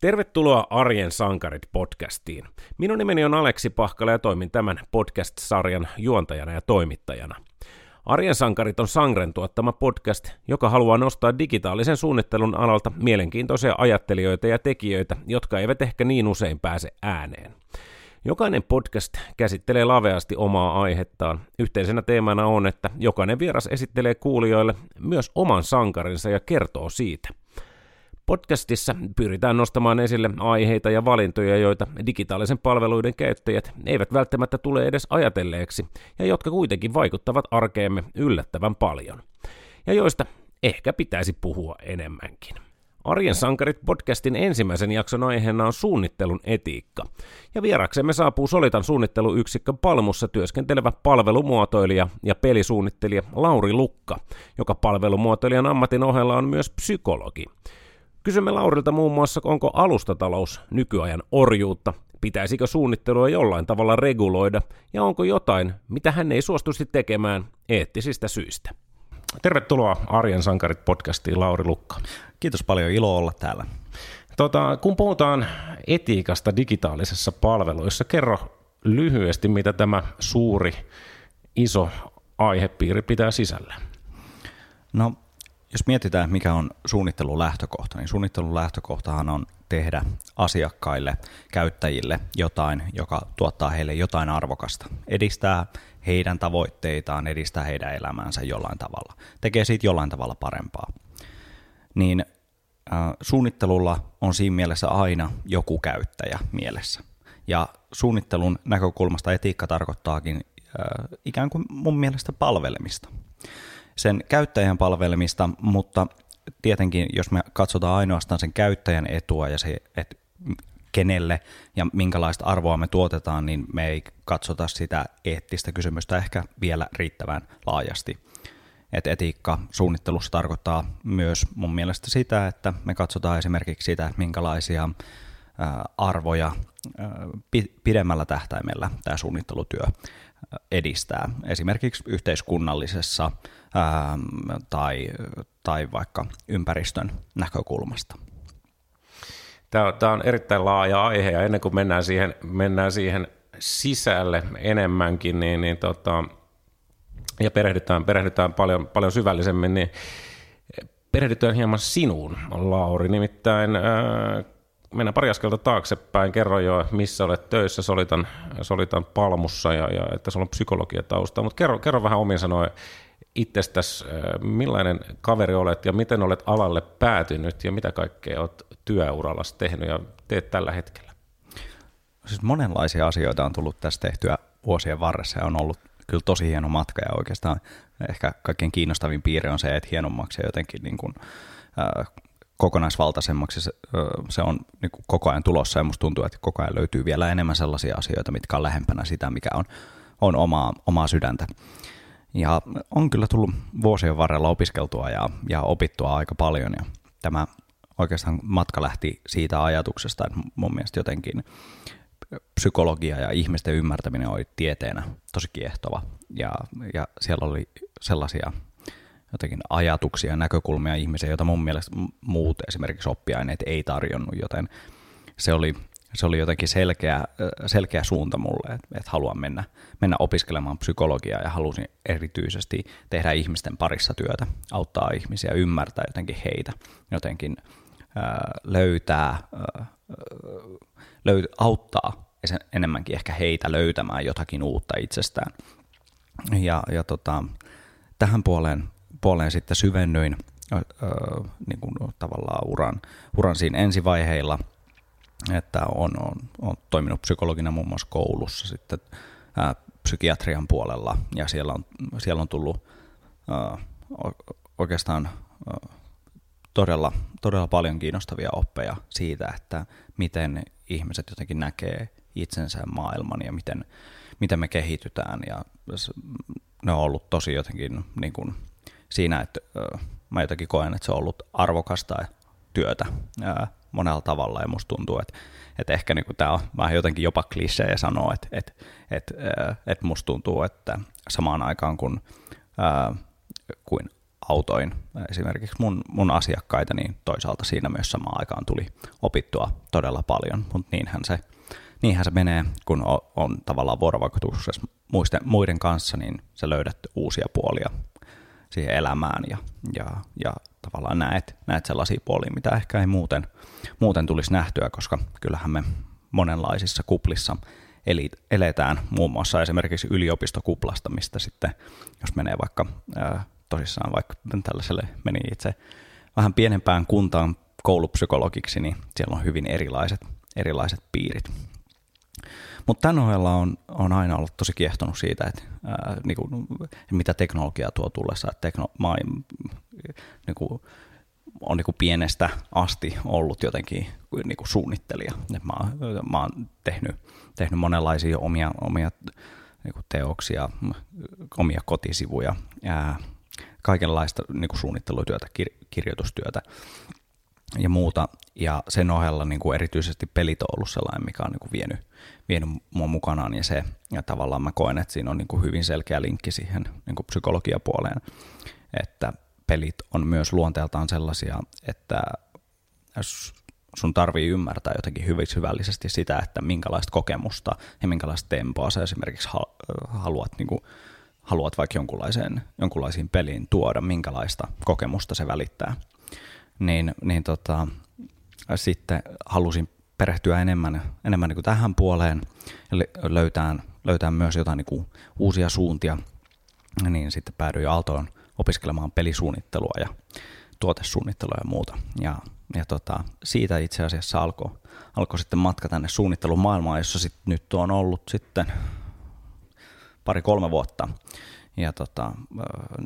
Tervetuloa Arjen sankarit podcastiin. Minun nimeni on Aleksi Pahkala ja toimin tämän podcast-sarjan juontajana ja toimittajana. Arjen sankarit on Sangren tuottama podcast, joka haluaa nostaa digitaalisen suunnittelun alalta mielenkiintoisia ajattelijoita ja tekijöitä, jotka eivät ehkä niin usein pääse ääneen. Jokainen podcast käsittelee laveasti omaa aihettaan. Yhteisenä teemana on, että jokainen vieras esittelee kuulijoille myös oman sankarinsa ja kertoo siitä. Podcastissa pyritään nostamaan esille aiheita ja valintoja, joita digitaalisen palveluiden käyttäjät eivät välttämättä tule edes ajatelleeksi, ja jotka kuitenkin vaikuttavat arkeemme yllättävän paljon, ja joista ehkä pitäisi puhua enemmänkin. Arjen sankarit podcastin ensimmäisen jakson aiheena on suunnittelun etiikka. Ja vieraksemme saapuu Solitan suunnitteluyksikkö Palmussa työskentelevä palvelumuotoilija ja pelisuunnittelija Lauri Lukka, joka palvelumuotoilijan ammatin ohella on myös psykologi. Kysymme Laurilta muun muassa, onko alustatalous nykyajan orjuutta, pitäisikö suunnittelua jollain tavalla reguloida ja onko jotain, mitä hän ei suostuisi tekemään eettisistä syistä. Tervetuloa Arjen sankarit podcastiin, Lauri Lukka. Kiitos paljon, ilo olla täällä. Tota, kun puhutaan etiikasta digitaalisessa palveluissa, kerro lyhyesti, mitä tämä suuri, iso aihepiiri pitää sisällä. No, jos mietitään, mikä on suunnittelun lähtökohta, niin suunnittelun lähtökohtahan on tehdä asiakkaille, käyttäjille jotain, joka tuottaa heille jotain arvokasta, edistää heidän tavoitteitaan, edistää heidän elämäänsä jollain tavalla, tekee siitä jollain tavalla parempaa. Niin äh, suunnittelulla on siinä mielessä aina joku käyttäjä mielessä. Ja suunnittelun näkökulmasta etiikka tarkoittaakin äh, ikään kuin mun mielestä palvelemista sen käyttäjän palvelemista, mutta tietenkin jos me katsotaan ainoastaan sen käyttäjän etua ja se, että kenelle ja minkälaista arvoa me tuotetaan, niin me ei katsota sitä eettistä kysymystä ehkä vielä riittävän laajasti. Et etiikka suunnittelussa tarkoittaa myös mun mielestä sitä, että me katsotaan esimerkiksi sitä, että minkälaisia arvoja pidemmällä tähtäimellä tämä suunnittelutyö edistää, esimerkiksi yhteiskunnallisessa ää, tai, tai vaikka ympäristön näkökulmasta. Tämä, tämä on erittäin laaja aihe ja ennen kuin mennään siihen, mennään siihen sisälle enemmänkin niin, niin tota, ja perehdytään, perehdytään paljon, paljon syvällisemmin, niin perehdytään hieman sinuun, Lauri. Nimittäin ää, mennään pari askelta taaksepäin, kerro jo, missä olet töissä, solitan, solitan palmussa ja, ja että sulla on psykologia taustaa, mutta kerro, kerro vähän omin sanoen itsestäsi, äh, millainen kaveri olet ja miten olet alalle päätynyt ja mitä kaikkea olet työuralla tehnyt ja teet tällä hetkellä? Siis monenlaisia asioita on tullut tästä tehtyä vuosien varressa ja on ollut kyllä tosi hieno matka ja oikeastaan ehkä kaikkein kiinnostavin piirre on se, että hienommaksi ja jotenkin niin kuin, äh, kokonaisvaltaisemmaksi se, se on niin kuin koko ajan tulossa. Ja musta tuntuu, että koko ajan löytyy vielä enemmän sellaisia asioita, mitkä on lähempänä sitä, mikä on, on omaa, omaa sydäntä. Ja on kyllä tullut vuosien varrella opiskeltua ja, ja opittua aika paljon. Ja tämä oikeastaan matka lähti siitä ajatuksesta, että mun mielestä jotenkin psykologia ja ihmisten ymmärtäminen oli tieteenä tosi kiehtova. Ja, ja siellä oli sellaisia jotenkin ajatuksia ja näkökulmia ihmisiä, joita mun mielestä muut esimerkiksi oppiaineet ei tarjonnut, joten se oli, se oli jotenkin selkeä, selkeä suunta mulle, että, haluan mennä, mennä opiskelemaan psykologiaa ja halusin erityisesti tehdä ihmisten parissa työtä, auttaa ihmisiä, ymmärtää jotenkin heitä, jotenkin ää, löytää, ää, löy, auttaa enemmänkin ehkä heitä löytämään jotakin uutta itsestään. Ja, ja tota, tähän puoleen puoleen sitten syvennyin äh, niin kuin tavallaan uran, uran siinä ensivaiheilla, että on, on, on toiminut psykologina muun muassa koulussa sitten äh, psykiatrian puolella. Ja siellä on, siellä on tullut äh, oikeastaan äh, todella, todella paljon kiinnostavia oppeja siitä, että miten ihmiset jotenkin näkee itsensä maailman ja miten, miten me kehitytään. Ja ne on ollut tosi jotenkin niin kuin, siinä, että mä jotenkin koen, että se on ollut arvokasta työtä monella tavalla. Ja musta tuntuu, että, että ehkä niin tämä on vähän jotenkin jopa klisee sanoa, että, että, että, että musta tuntuu, että samaan aikaan kun, kuin autoin esimerkiksi mun, mun asiakkaita, niin toisaalta siinä myös samaan aikaan tuli opittua todella paljon, mutta niinhän se, niinhän se menee, kun on, on tavallaan vuorovaikutuksessa muisten, muiden kanssa, niin sä löydät uusia puolia siihen elämään ja, ja, ja tavallaan näet, näet sellaisia puolia, mitä ehkä ei muuten, muuten tulisi nähtyä, koska kyllähän me monenlaisissa kuplissa eli eletään muun muassa esimerkiksi yliopistokuplasta, mistä sitten, jos menee vaikka ää, tosissaan vaikka tällaiselle, meni itse vähän pienempään kuntaan koulupsykologiksi, niin siellä on hyvin erilaiset, erilaiset piirit. Mutta tämän ohella on, on aina ollut tosi kiehtonut siitä, että ää, niinku, mitä teknologia tuo tullessa. Että tekno, mä, niinku, on niinku pienestä asti ollut jotenkin niinku suunnittelija. Et mä, mä oon tehnyt, tehnyt monenlaisia omia, omia niinku teoksia, omia kotisivuja, ää, kaikenlaista niinku suunnittelutyötä, kir- kirjoitustyötä ja muuta. Ja sen ohella niin kuin erityisesti pelit on ollut sellainen, mikä on niin kuin vienyt, vienyt mua mukanaan. Ja se ja tavallaan mä koen, että siinä on niin kuin hyvin selkeä linkki siihen niin kuin psykologiapuoleen, että pelit on myös luonteeltaan sellaisia, että sun tarvii ymmärtää jotenkin hyvin syvällisesti sitä, että minkälaista kokemusta ja minkälaista tempoa sä esimerkiksi haluat, niin kuin, haluat vaikka jonkunlaiseen, jonkunlaisiin peliin tuoda, minkälaista kokemusta se välittää niin, niin tota, sitten halusin perehtyä enemmän, enemmän niin kuin tähän puoleen ja löytää, löytää myös jotain niin kuin uusia suuntia, niin sitten päädyin Aaltoon opiskelemaan pelisuunnittelua ja tuotesuunnittelua ja muuta. Ja, ja tota, siitä itse asiassa alkoi alko sitten matka tänne suunnittelumaailmaan, jossa sit nyt on ollut sitten pari-kolme vuotta. Ja tota,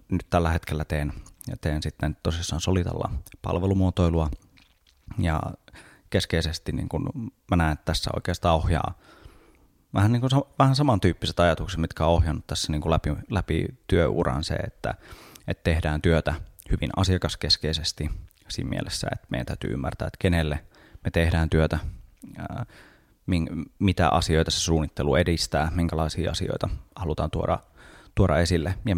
nyt tällä hetkellä teen ja teen sitten tosissaan Solitalla palvelumuotoilua ja keskeisesti niin kun mä näen, että tässä oikeastaan ohjaa vähän, niin kuin, vähän samantyyppiset ajatukset, mitkä on ohjannut tässä niin kuin läpi, läpi työuran se, että, että tehdään työtä hyvin asiakaskeskeisesti siinä mielessä, että meidän täytyy ymmärtää, että kenelle me tehdään työtä, mitä asioita se suunnittelu edistää, minkälaisia asioita halutaan tuoda, tuoda esille. Ja,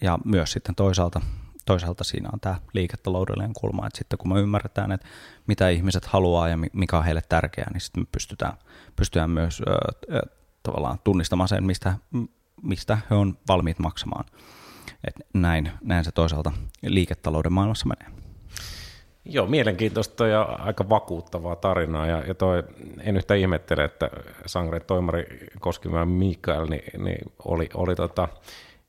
ja myös sitten toisaalta toisaalta siinä on tämä liiketaloudellinen kulma, että sitten kun me ymmärretään, että mitä ihmiset haluaa ja mikä on heille tärkeää, niin sitten me pystytään, pystytään myös ö, tavallaan tunnistamaan sen, mistä, mistä he on valmiit maksamaan. Et näin, näin se toisaalta liiketalouden maailmassa menee. Joo, mielenkiintoista ja aika vakuuttavaa tarinaa. Ja, ja toi, en yhtä ihmettele, että Sangre toimari Koskimäen Mikael niin, niin oli, oli tota,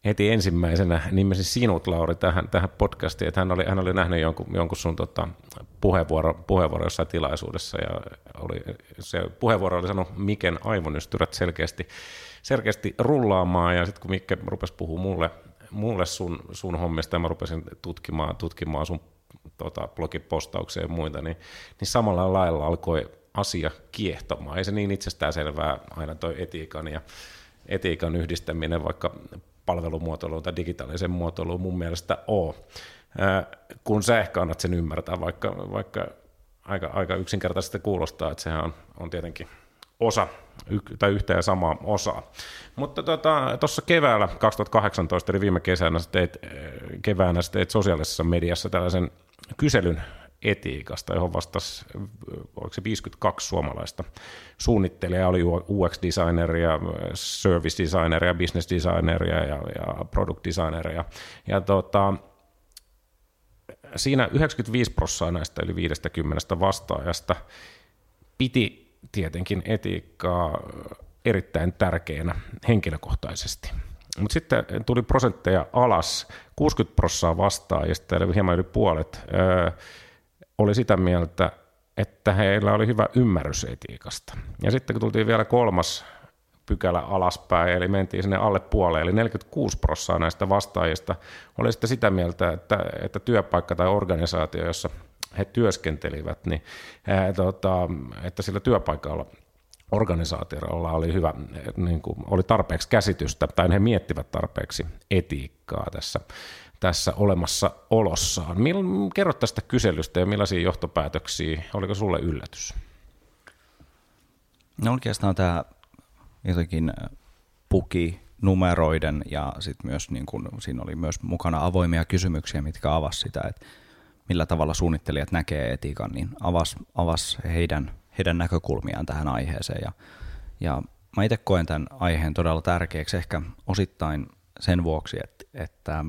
heti ensimmäisenä nimesi sinut, Lauri, tähän, tähän podcastiin, että hän oli, hän oli nähnyt jonkun, jonkun sun tota, puheenvuoro, puheenvuoro jossain tilaisuudessa, ja oli, se puheenvuoro oli sanonut Miken aivonystyrät selkeästi, selkeästi rullaamaan, ja sitten kun Mikke rupesi puhua mulle, mulle sun, sun hommista, ja mä rupesin tutkimaan, tutkimaan sun tota, blogipostauksia ja muita, niin, niin samalla lailla alkoi asia kiehtomaan. Ei se niin itsestään selvää aina toi etiikan ja etiikan yhdistäminen vaikka palvelumuotoiluun tai digitaaliseen muotoiluun mun mielestä ole. Kun sä ehkä annat sen ymmärtää, vaikka, vaikka aika, aika yksinkertaisesti kuulostaa, että sehän on, on tietenkin osa tai yhtä ja samaa osaa. Mutta tuossa tota, keväällä 2018, eli viime kesänä, teit, keväänä teit sosiaalisessa mediassa tällaisen kyselyn etiikasta, johon vastasi, oliko se 52 suomalaista suunnittelijaa, oli UX-designeria, service designeria, business designeria ja, ja product designeria. Ja tota, siinä 95 prosenttia näistä yli 50 vastaajasta piti tietenkin etiikkaa erittäin tärkeänä henkilökohtaisesti. Mutta sitten tuli prosentteja alas, 60 prosenttia vastaajista, eli hieman yli puolet, oli sitä mieltä, että heillä oli hyvä ymmärrys etiikasta. Ja sitten kun tultiin vielä kolmas pykälä alaspäin, eli mentiin sinne alle puoleen, eli 46 prosenttia näistä vastaajista oli sitten sitä mieltä, että, että työpaikka tai organisaatio, jossa he työskentelivät, niin ää, tota, että sillä työpaikalla organisaatiolla oli hyvä, niin kuin, oli tarpeeksi käsitystä, tai he miettivät tarpeeksi etiikkaa tässä tässä olemassa olossaan. Kerro tästä kyselystä ja millaisia johtopäätöksiä, oliko sulle yllätys? No oikeastaan tämä jotenkin puki numeroiden ja sitten myös niin kun, siinä oli myös mukana avoimia kysymyksiä, mitkä avasi sitä, että millä tavalla suunnittelijat näkee etiikan, niin avasi, avasi heidän, heidän näkökulmiaan tähän aiheeseen. Ja, ja mä itse koen tämän aiheen todella tärkeäksi ehkä osittain sen vuoksi, että, että,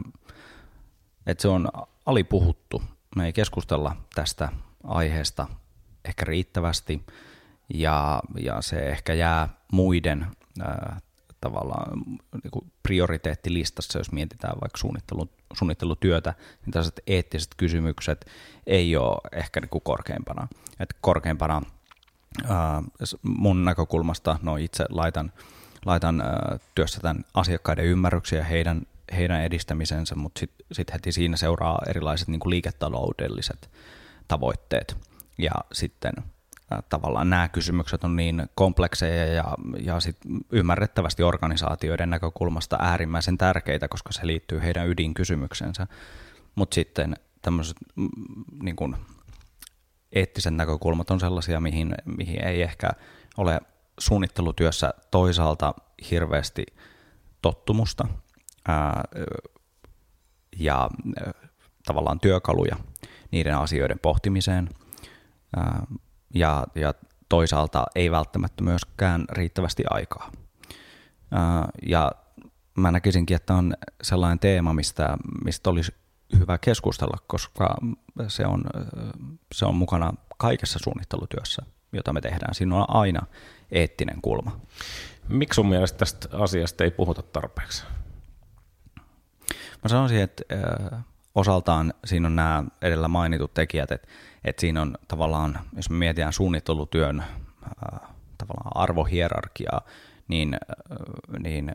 että se on alipuhuttu. Me ei keskustella tästä aiheesta ehkä riittävästi ja, ja se ehkä jää muiden ää, tavallaan niin kuin prioriteettilistassa, jos mietitään vaikka suunnittelu, suunnittelutyötä, niin tällaiset eettiset kysymykset ei ole ehkä niin kuin korkeimpana. Et korkeimpana ää, mun näkökulmasta, no itse laitan, laitan ää, työssä tämän asiakkaiden ymmärryksiä heidän, heidän edistämisensä, mutta sitten sit heti siinä seuraa erilaiset niin kuin liiketaloudelliset tavoitteet ja sitten tavallaan nämä kysymykset on niin komplekseja ja, ja sit ymmärrettävästi organisaatioiden näkökulmasta äärimmäisen tärkeitä, koska se liittyy heidän ydinkysymyksensä. Mutta sitten tämmöiset mm, niin eettiset näkökulmat on sellaisia, mihin, mihin ei ehkä ole suunnittelutyössä toisaalta hirveästi tottumusta ja tavallaan työkaluja niiden asioiden pohtimiseen. Ja, ja toisaalta ei välttämättä myöskään riittävästi aikaa. Ja mä näkisinkin, että on sellainen teema, mistä, mistä olisi hyvä keskustella, koska se on, se on mukana kaikessa suunnittelutyössä, jota me tehdään. Siinä on aina eettinen kulma. Miksi sun mielestä tästä asiasta ei puhuta tarpeeksi? Mä sanoisin, että osaltaan siinä on nämä edellä mainitut tekijät, että että siinä on tavallaan, jos me mietitään suunnittelutyön tavallaan arvohierarkiaa, niin, niin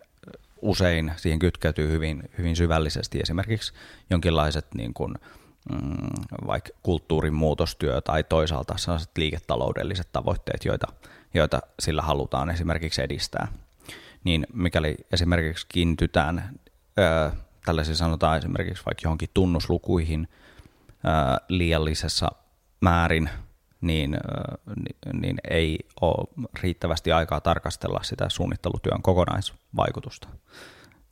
usein siihen kytkeytyy hyvin, hyvin syvällisesti esimerkiksi jonkinlaiset niin kuin, mm, vaikka kulttuurin muutostyö tai toisaalta sellaiset liiketaloudelliset tavoitteet, joita, joita sillä halutaan esimerkiksi edistää. Niin mikäli esimerkiksi kiinnitytään, ää, tällaisia sanotaan esimerkiksi vaikka johonkin tunnuslukuihin ää, liiallisessa määrin, niin, niin ei ole riittävästi aikaa tarkastella sitä suunnittelutyön kokonaisvaikutusta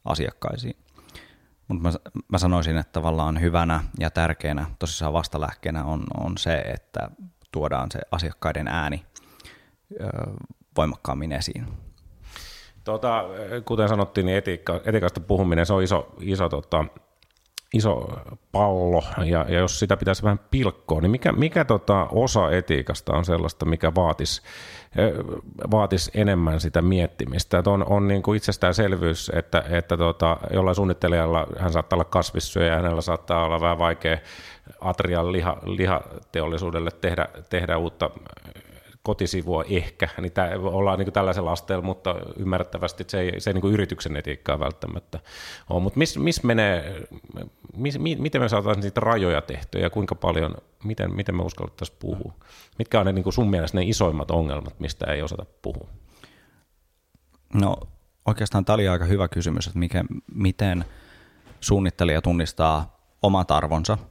asiakkaisiin. Mutta mä, mä sanoisin, että tavallaan hyvänä ja tärkeänä tosissaan vastalähkeenä on, on se, että tuodaan se asiakkaiden ääni ö, voimakkaammin esiin. Tota, kuten sanottiin, niin etiikka, etiikasta puhuminen se on iso, iso tota, iso pallo, ja, ja jos sitä pitäisi vähän pilkkoa, niin mikä, mikä tota osa etiikasta on sellaista, mikä vaatisi, vaatis enemmän sitä miettimistä? Että on, on niin kuin itsestäänselvyys, että, että tota, jollain suunnittelijalla hän saattaa olla kasvissyöjä, ja hänellä saattaa olla vähän vaikea Atrian liha, lihateollisuudelle tehdä, tehdä uutta kotisivua ehkä, niin tämä, ollaan niin tällaisella asteella, mutta ymmärrettävästi se ei, se ei niin yrityksen etiikkaa välttämättä ole. Mutta missä mis menee, mis, mi, miten me saataisiin niitä rajoja tehtyä ja kuinka paljon, miten, miten me uskallettaisiin puhua? Mitkä on ne, niin sun mielestä ne isoimmat ongelmat, mistä ei osata puhua? No oikeastaan tämä oli aika hyvä kysymys, että mikä, miten suunnittelija tunnistaa omat arvonsa –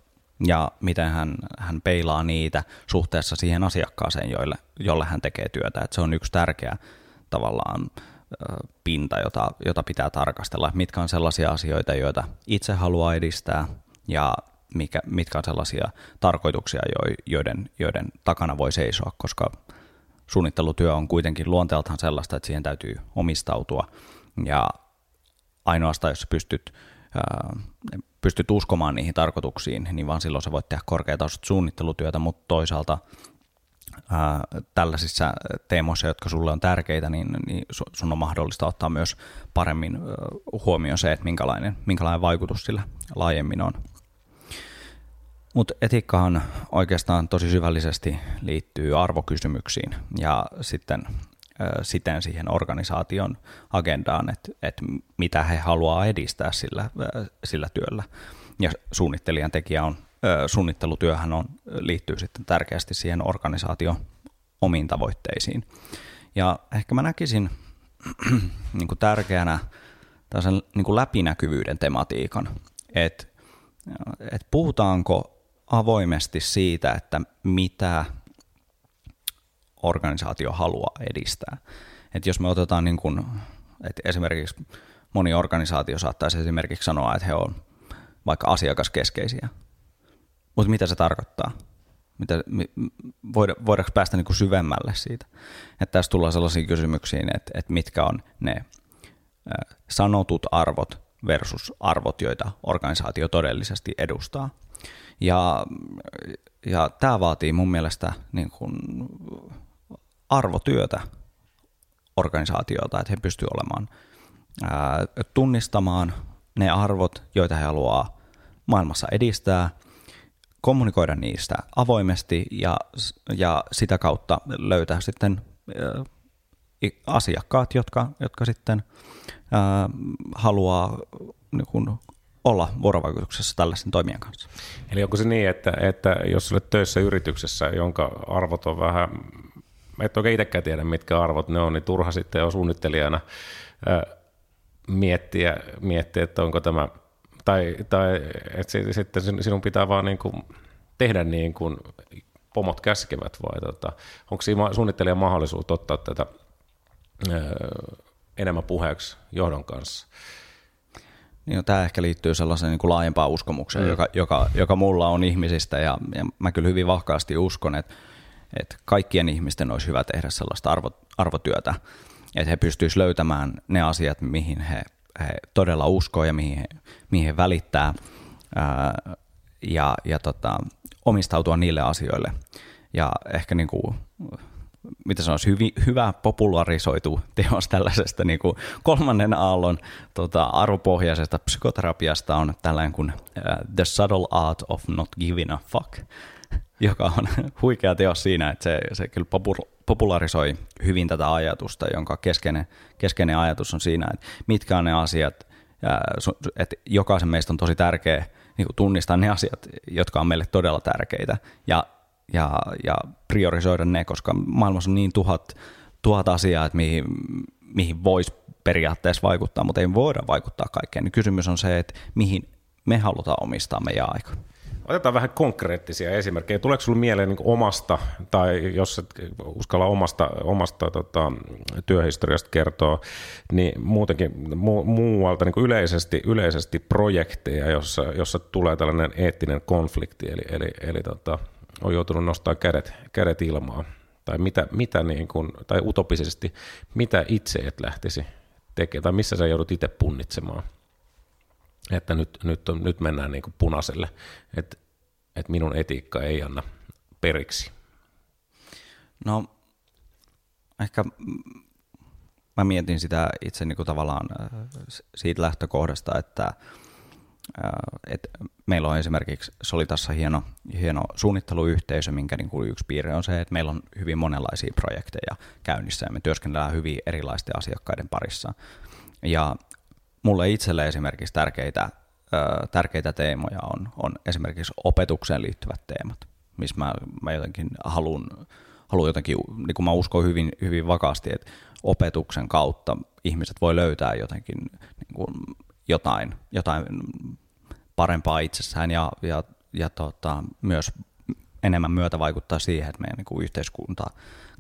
ja miten hän, hän peilaa niitä suhteessa siihen asiakkaaseen, joille, jolle hän tekee työtä. Et se on yksi tärkeä tavallaan pinta, jota, jota pitää tarkastella. Mitkä on sellaisia asioita, joita itse haluaa edistää ja mikä, mitkä on sellaisia tarkoituksia, joiden, joiden takana voi seisoa, koska suunnittelutyö on kuitenkin luonteeltaan sellaista, että siihen täytyy omistautua ja ainoastaan jos pystyt pystyt uskomaan niihin tarkoituksiin, niin vaan silloin sä voit tehdä korkeatasoista suunnittelutyötä, mutta toisaalta ää, tällaisissa teemoissa, jotka sulle on tärkeitä, niin, niin sun on mahdollista ottaa myös paremmin ää, huomioon se, että minkälainen, minkälainen vaikutus sillä laajemmin on. Mutta etiikkahan oikeastaan tosi syvällisesti liittyy arvokysymyksiin ja sitten siten siihen organisaation agendaan, että, että mitä he haluaa edistää sillä, sillä työllä. Ja suunnittelijan tekijä on, suunnittelutyöhän on, liittyy sitten tärkeästi siihen organisaation omiin tavoitteisiin. Ja ehkä mä näkisin niin kuin tärkeänä tällaisen niin kuin läpinäkyvyyden tematiikan, että, että puhutaanko avoimesti siitä, että mitä organisaatio haluaa edistää. Et jos me otetaan niin kuin, että esimerkiksi moni organisaatio saattaisi esimerkiksi sanoa, että he on vaikka asiakaskeskeisiä. Mutta mitä se tarkoittaa? Mitä, voidaanko päästä niin syvemmälle siitä? Että tässä tullaan sellaisiin kysymyksiin, että, että mitkä on ne sanotut arvot versus arvot, joita organisaatio todellisesti edustaa. Ja, ja tämä vaatii mun mielestä niin kuin arvotyötä organisaatiolta, että he pystyvät olemaan ää, tunnistamaan ne arvot, joita he haluaa maailmassa edistää, kommunikoida niistä avoimesti ja, ja sitä kautta löytää sitten ää, asiakkaat, jotka, jotka sitten ää, haluaa niin kun, olla vuorovaikutuksessa tällaisen toimijan kanssa. Eli onko se niin, että, että jos olet töissä yrityksessä, jonka arvot on vähän, et oikein itsekään tiedä, mitkä arvot ne on, niin turha sitten on suunnittelijana miettiä, miettiä, että onko tämä, tai, tai että sitten sinun pitää vaan niin kuin tehdä niin kuin pomot käskevät, vai tota, onko siinä suunnittelijan mahdollisuus ottaa tätä enemmän puheeksi johdon kanssa? Niin no, tämä ehkä liittyy sellaiseen niin kuin laajempaan uskomukseen, mm. joka, joka, joka mulla on ihmisistä, ja, ja mä kyllä hyvin vahkaasti uskon, että, että kaikkien ihmisten olisi hyvä tehdä sellaista arvo, arvotyötä, että he pystyisivät löytämään ne asiat, mihin he, he todella uskoo ja mihin he, mihin he välittää, ää, ja, ja tota, omistautua niille asioille. Ja ehkä niin kuin mitä se olisi, hyvin, hyvä popularisoitu teos tällaisesta niin kuin kolmannen aallon tota, arvopohjaisesta psykoterapiasta on tällainen kuin uh, The Subtle Art of Not Giving a Fuck, joka on huikea teos siinä, että se, se kyllä popularisoi hyvin tätä ajatusta, jonka keskeinen, keskeinen ajatus on siinä, että mitkä on ne asiat, että jokaisen meistä on tosi tärkeä niin tunnistaa ne asiat, jotka on meille todella tärkeitä, ja ja, ja priorisoida ne, koska maailmassa on niin tuhat, tuhat asiaa, että mihin, mihin voisi periaatteessa vaikuttaa, mutta ei voida vaikuttaa kaikkeen. Niin kysymys on se, että mihin me halutaan omistaa meidän aika. Otetaan vähän konkreettisia esimerkkejä. Tuleeko sinulle mieleen niin omasta, tai jos et uskalla omasta, omasta tota, työhistoriasta kertoa, niin muutenkin mu- muualta niin yleisesti, yleisesti projekteja, jossa, jossa tulee tällainen eettinen konflikti, eli, eli, eli tota, on joutunut nostaa kädet, kädet ilmaan? Tai, mitä, mitä niin kuin, tai utopisesti, mitä itse et lähtisi tekemään, tai missä sä joudut itse punnitsemaan? Että nyt, nyt, on, nyt mennään niin punaiselle, että, että minun etiikka ei anna periksi. No, ehkä mä mietin sitä itse niin kuin tavallaan äh, siitä lähtökohdasta, että et meillä on esimerkiksi Solitassa hieno, hieno suunnitteluyhteisö, minkä niin kuin yksi piirre on se, että meillä on hyvin monenlaisia projekteja käynnissä ja me työskennellään hyvin erilaisten asiakkaiden parissa. Ja mulle itselle esimerkiksi tärkeitä, tärkeitä teemoja on, on esimerkiksi opetukseen liittyvät teemat, missä mä, mä jotenkin haluan haluan jotenkin, niin kuin mä uskon hyvin, hyvin vakaasti, että opetuksen kautta ihmiset voi löytää jotenkin niin kuin jotain, jotain parempaa itsessään ja, ja, ja tota, myös enemmän myötä vaikuttaa siihen, että meidän niin kuin yhteiskunta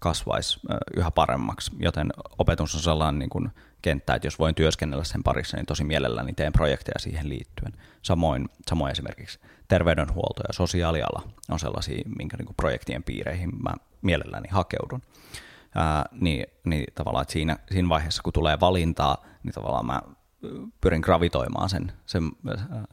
kasvaisi yhä paremmaksi, joten opetus on sellainen niin kuin kenttä, että jos voin työskennellä sen parissa, niin tosi mielelläni teen projekteja siihen liittyen. Samoin, samoin esimerkiksi terveydenhuolto ja sosiaaliala on sellaisia, minkä niin kuin projektien piireihin mä mielelläni hakeudun. Ää, niin, niin tavallaan, että siinä, siinä vaiheessa, kun tulee valintaa, niin tavallaan mä pyrin gravitoimaan sen, sen,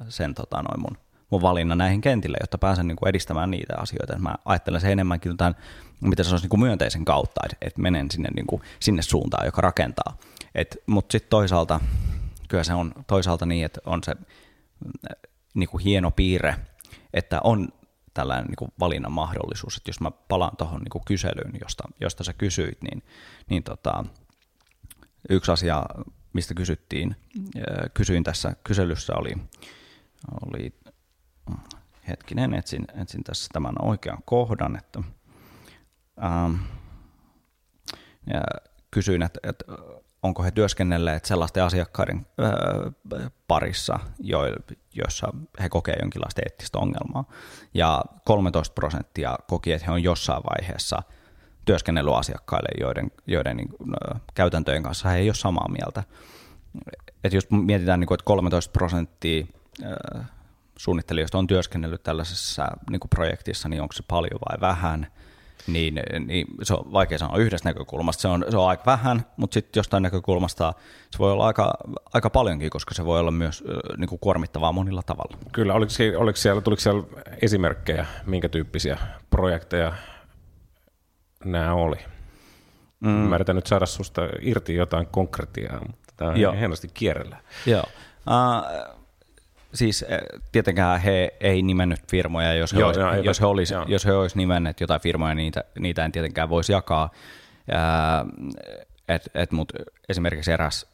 sen tota, noin mun, mun valinnan näihin kentille, jotta pääsen niin kuin edistämään niitä asioita. Mä ajattelen se enemmänkin tämän, mitä se olisi niin kuin myönteisen kautta, että, että menen sinne, niin kuin, sinne suuntaan, joka rakentaa. Mutta sitten toisaalta, kyllä se on toisaalta niin, että on se niin kuin hieno piirre, että on tällainen niin kuin valinnan mahdollisuus, että jos mä palaan tuohon niin kyselyyn, josta, josta sä kysyit, niin, niin tota, yksi asia, mistä kysyttiin, kysyin tässä kyselyssä oli, oli hetkinen, etsin, etsin tässä tämän oikean kohdan, että ähm, ja kysyin, että, että onko he työskennelleet sellaisten asiakkaiden äh, parissa, jo, joissa he kokevat jonkinlaista eettistä ongelmaa. Ja 13 prosenttia koki, että he on jossain vaiheessa – työskennellyt asiakkaille, joiden, joiden niin, käytäntöjen kanssa he ei ole samaa mieltä. että jos mietitään, niin kuin, että 13 prosenttia suunnittelijoista on työskennellyt tällaisessa niin kuin projektissa, niin onko se paljon vai vähän, niin, niin se on vaikea sanoa yhdestä näkökulmasta. Se on, se on aika vähän, mutta sitten jostain näkökulmasta se voi olla aika, aika paljonkin, koska se voi olla myös niin kuin kuormittavaa monilla tavalla. Kyllä, oliko oliko siellä, tuliko siellä esimerkkejä, minkä tyyppisiä projekteja nämä oli? Mm. Mä yritän nyt saada susta irti jotain konkretiaa, mutta tämä on hienosti kierrellä. Joo. Uh, siis eh, tietenkään he ei nimennyt firmoja, jos he, Joo, olisi, no, jos, he olisi, jos he olisi nimenneet jotain firmoja, niitä, niitä en tietenkään voisi jakaa. Et, et, mut esimerkiksi eräs,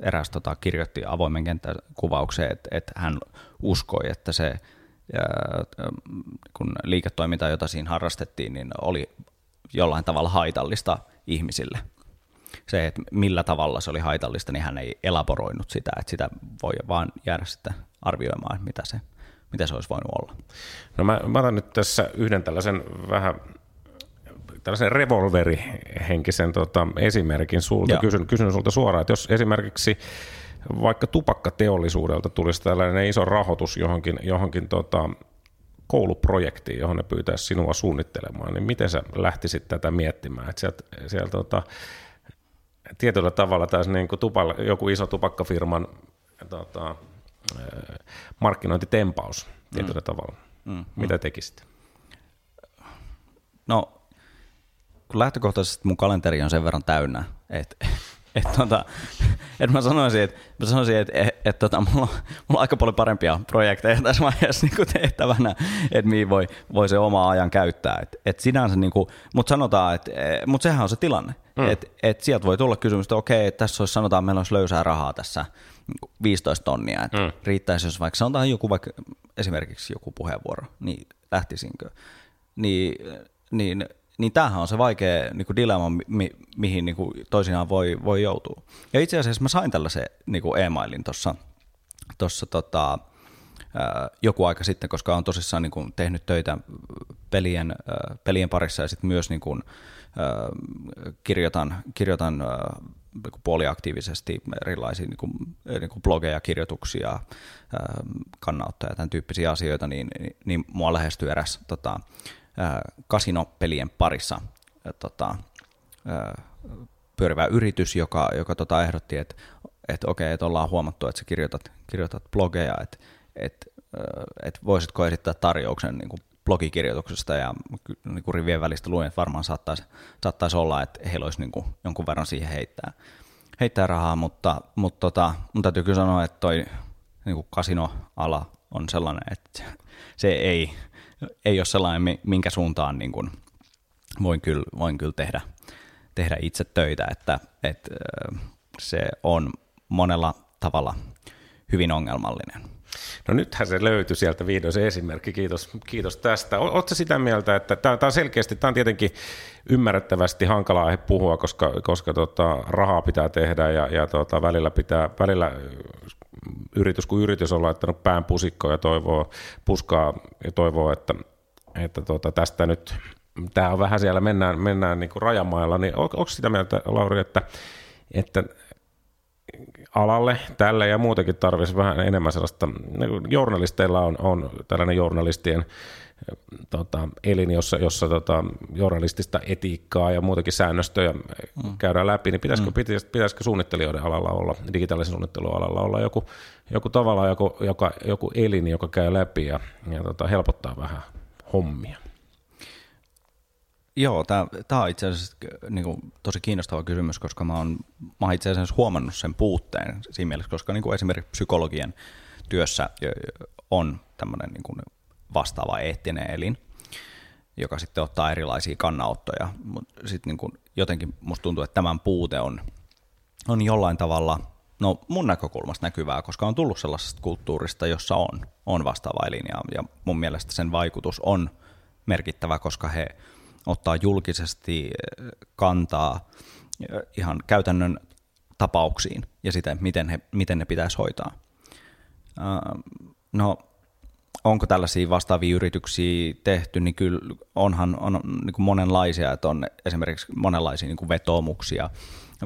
eräs tota, kirjoitti avoimen kenttäkuvaukseen, että et hän uskoi, että se ää, kun liiketoiminta, jota siinä harrastettiin, niin oli jollain tavalla haitallista ihmisille. Se, että millä tavalla se oli haitallista, niin hän ei elaboroinut sitä, että sitä voi vaan jäädä sitten arvioimaan, mitä se, mitä se olisi voinut olla. No mä, mä otan nyt tässä yhden tällaisen vähän tällaisen revolverihenkisen tota, esimerkin sulta. Kysyn, kysyn sulta suoraan, että jos esimerkiksi vaikka tupakkateollisuudelta tulisi tällainen iso rahoitus johonkin, johonkin tota, kouluprojektiin, johon ne pyytäisi sinua suunnittelemaan, niin miten sä lähtisit tätä miettimään? Että sieltä, sieltä tota, tietyllä tavalla taisi niin kuin tupalla, joku iso tupakkafirman tota, markkinointitempaus tietyllä mm. tavalla. Mm. Mitä mm. tekisit? No, kun lähtökohtaisesti mun kalenteri on sen verran täynnä, että et, tota, et mä sanoisin, että mä sanoisin, että et, et, tota, mulla, on, mulla on aika paljon parempia projekteja tässä vaiheessa niin tehtävänä, että mihin voi, voi se oma ajan käyttää. Et, et sinänsä, niin kuin, mutta sanotaan, että mutta sehän on se tilanne, mm. että et sieltä voi tulla kysymys, että okei, että tässä olisi, sanotaan, meillä olisi löysää rahaa tässä 15 tonnia, että mm. riittäisi, jos vaikka sanotaan joku vaikka esimerkiksi joku puheenvuoro, niin lähtisinkö, niin, niin niin tämähän on se vaikea niin kuin dilemma, mi, mihin niin kuin toisinaan voi, voi joutua. Ja itse asiassa mä sain tällaisen niin kuin e-mailin tuossa tossa, tota, joku aika sitten, koska on tosissaan niin kuin tehnyt töitä pelien, pelien parissa ja sitten myös niin kuin, kirjoitan, kirjoitan puoliaktiivisesti erilaisia niin kuin, niin kuin blogeja, kirjoituksia, kannanottoja ja tämän tyyppisiä asioita, niin, niin, niin mua lähestyy eräs tota, kasinopelien parissa tota, pyörivä yritys, joka, joka tota ehdotti, että et okei, että ollaan huomattu, että sä kirjoitat, kirjoitat blogeja, että et, et voisitko esittää tarjouksen niin kuin blogikirjoituksesta ja niin kuin rivien välistä luin, että varmaan saattaisi, saattaisi olla, että heillä olisi niin kuin jonkun verran siihen heittää, heittää rahaa, mutta, mutta tota, mun täytyy kyllä sanoa, että toi niin kuin kasinoala on sellainen, että se ei, ei ole sellainen, minkä suuntaan niin kuin voin, kyllä, voin kyllä tehdä, tehdä itse töitä, että, että se on monella tavalla hyvin ongelmallinen. No nythän se löytyi sieltä vihdoin se esimerkki, kiitos, kiitos tästä. Oletko sitä mieltä, että tämä on selkeästi, tämä on tietenkin ymmärrettävästi hankala aihe puhua, koska, koska tota, rahaa pitää tehdä ja, ja tota, välillä pitää, välillä yritys kuin yritys on laittanut pään pusikkoon ja toivoo puskaa ja toivoo, että, että tota, tästä nyt, tämä on vähän siellä, mennään, mennään niin kuin rajamailla, niin on, onko sitä mieltä, Lauri, että, että alalle tälle ja muutenkin tarvitsisi vähän enemmän sellaista, niin journalisteilla on, on tällainen journalistien tota, elin, jossa, jossa tota, journalistista etiikkaa ja muutenkin säännöstöjä mm. käydään läpi, niin pitäisikö, mm. pitäisikö, pitäisikö suunnittelijoiden alalla olla, digitaalisen suunnittelun alalla olla joku, joku tavallaan joku, joka, joku elin, joka käy läpi ja, ja tota, helpottaa vähän hommia? Joo, tämä on itse asiassa niin kuin, tosi kiinnostava kysymys, koska mä oon, mä oon itse asiassa huomannut sen puutteen siinä mielessä, koska niin kuin esimerkiksi psykologien työssä on tämmöinen niin kuin vastaava eettinen elin, joka sitten ottaa erilaisia kannanottoja. Mutta sitten niin jotenkin musta tuntuu, että tämän puute on, on jollain tavalla, no mun näkökulmasta näkyvää, koska on tullut sellaisesta kulttuurista, jossa on, on vastaava elin ja, ja mun mielestä sen vaikutus on merkittävä, koska he ottaa julkisesti kantaa ihan käytännön tapauksiin ja sitä, miten, he, miten ne pitäisi hoitaa. No onko tällaisia vastaavia yrityksiä tehty, niin kyllä onhan on niin kuin monenlaisia, että on esimerkiksi monenlaisia niin kuin vetoomuksia.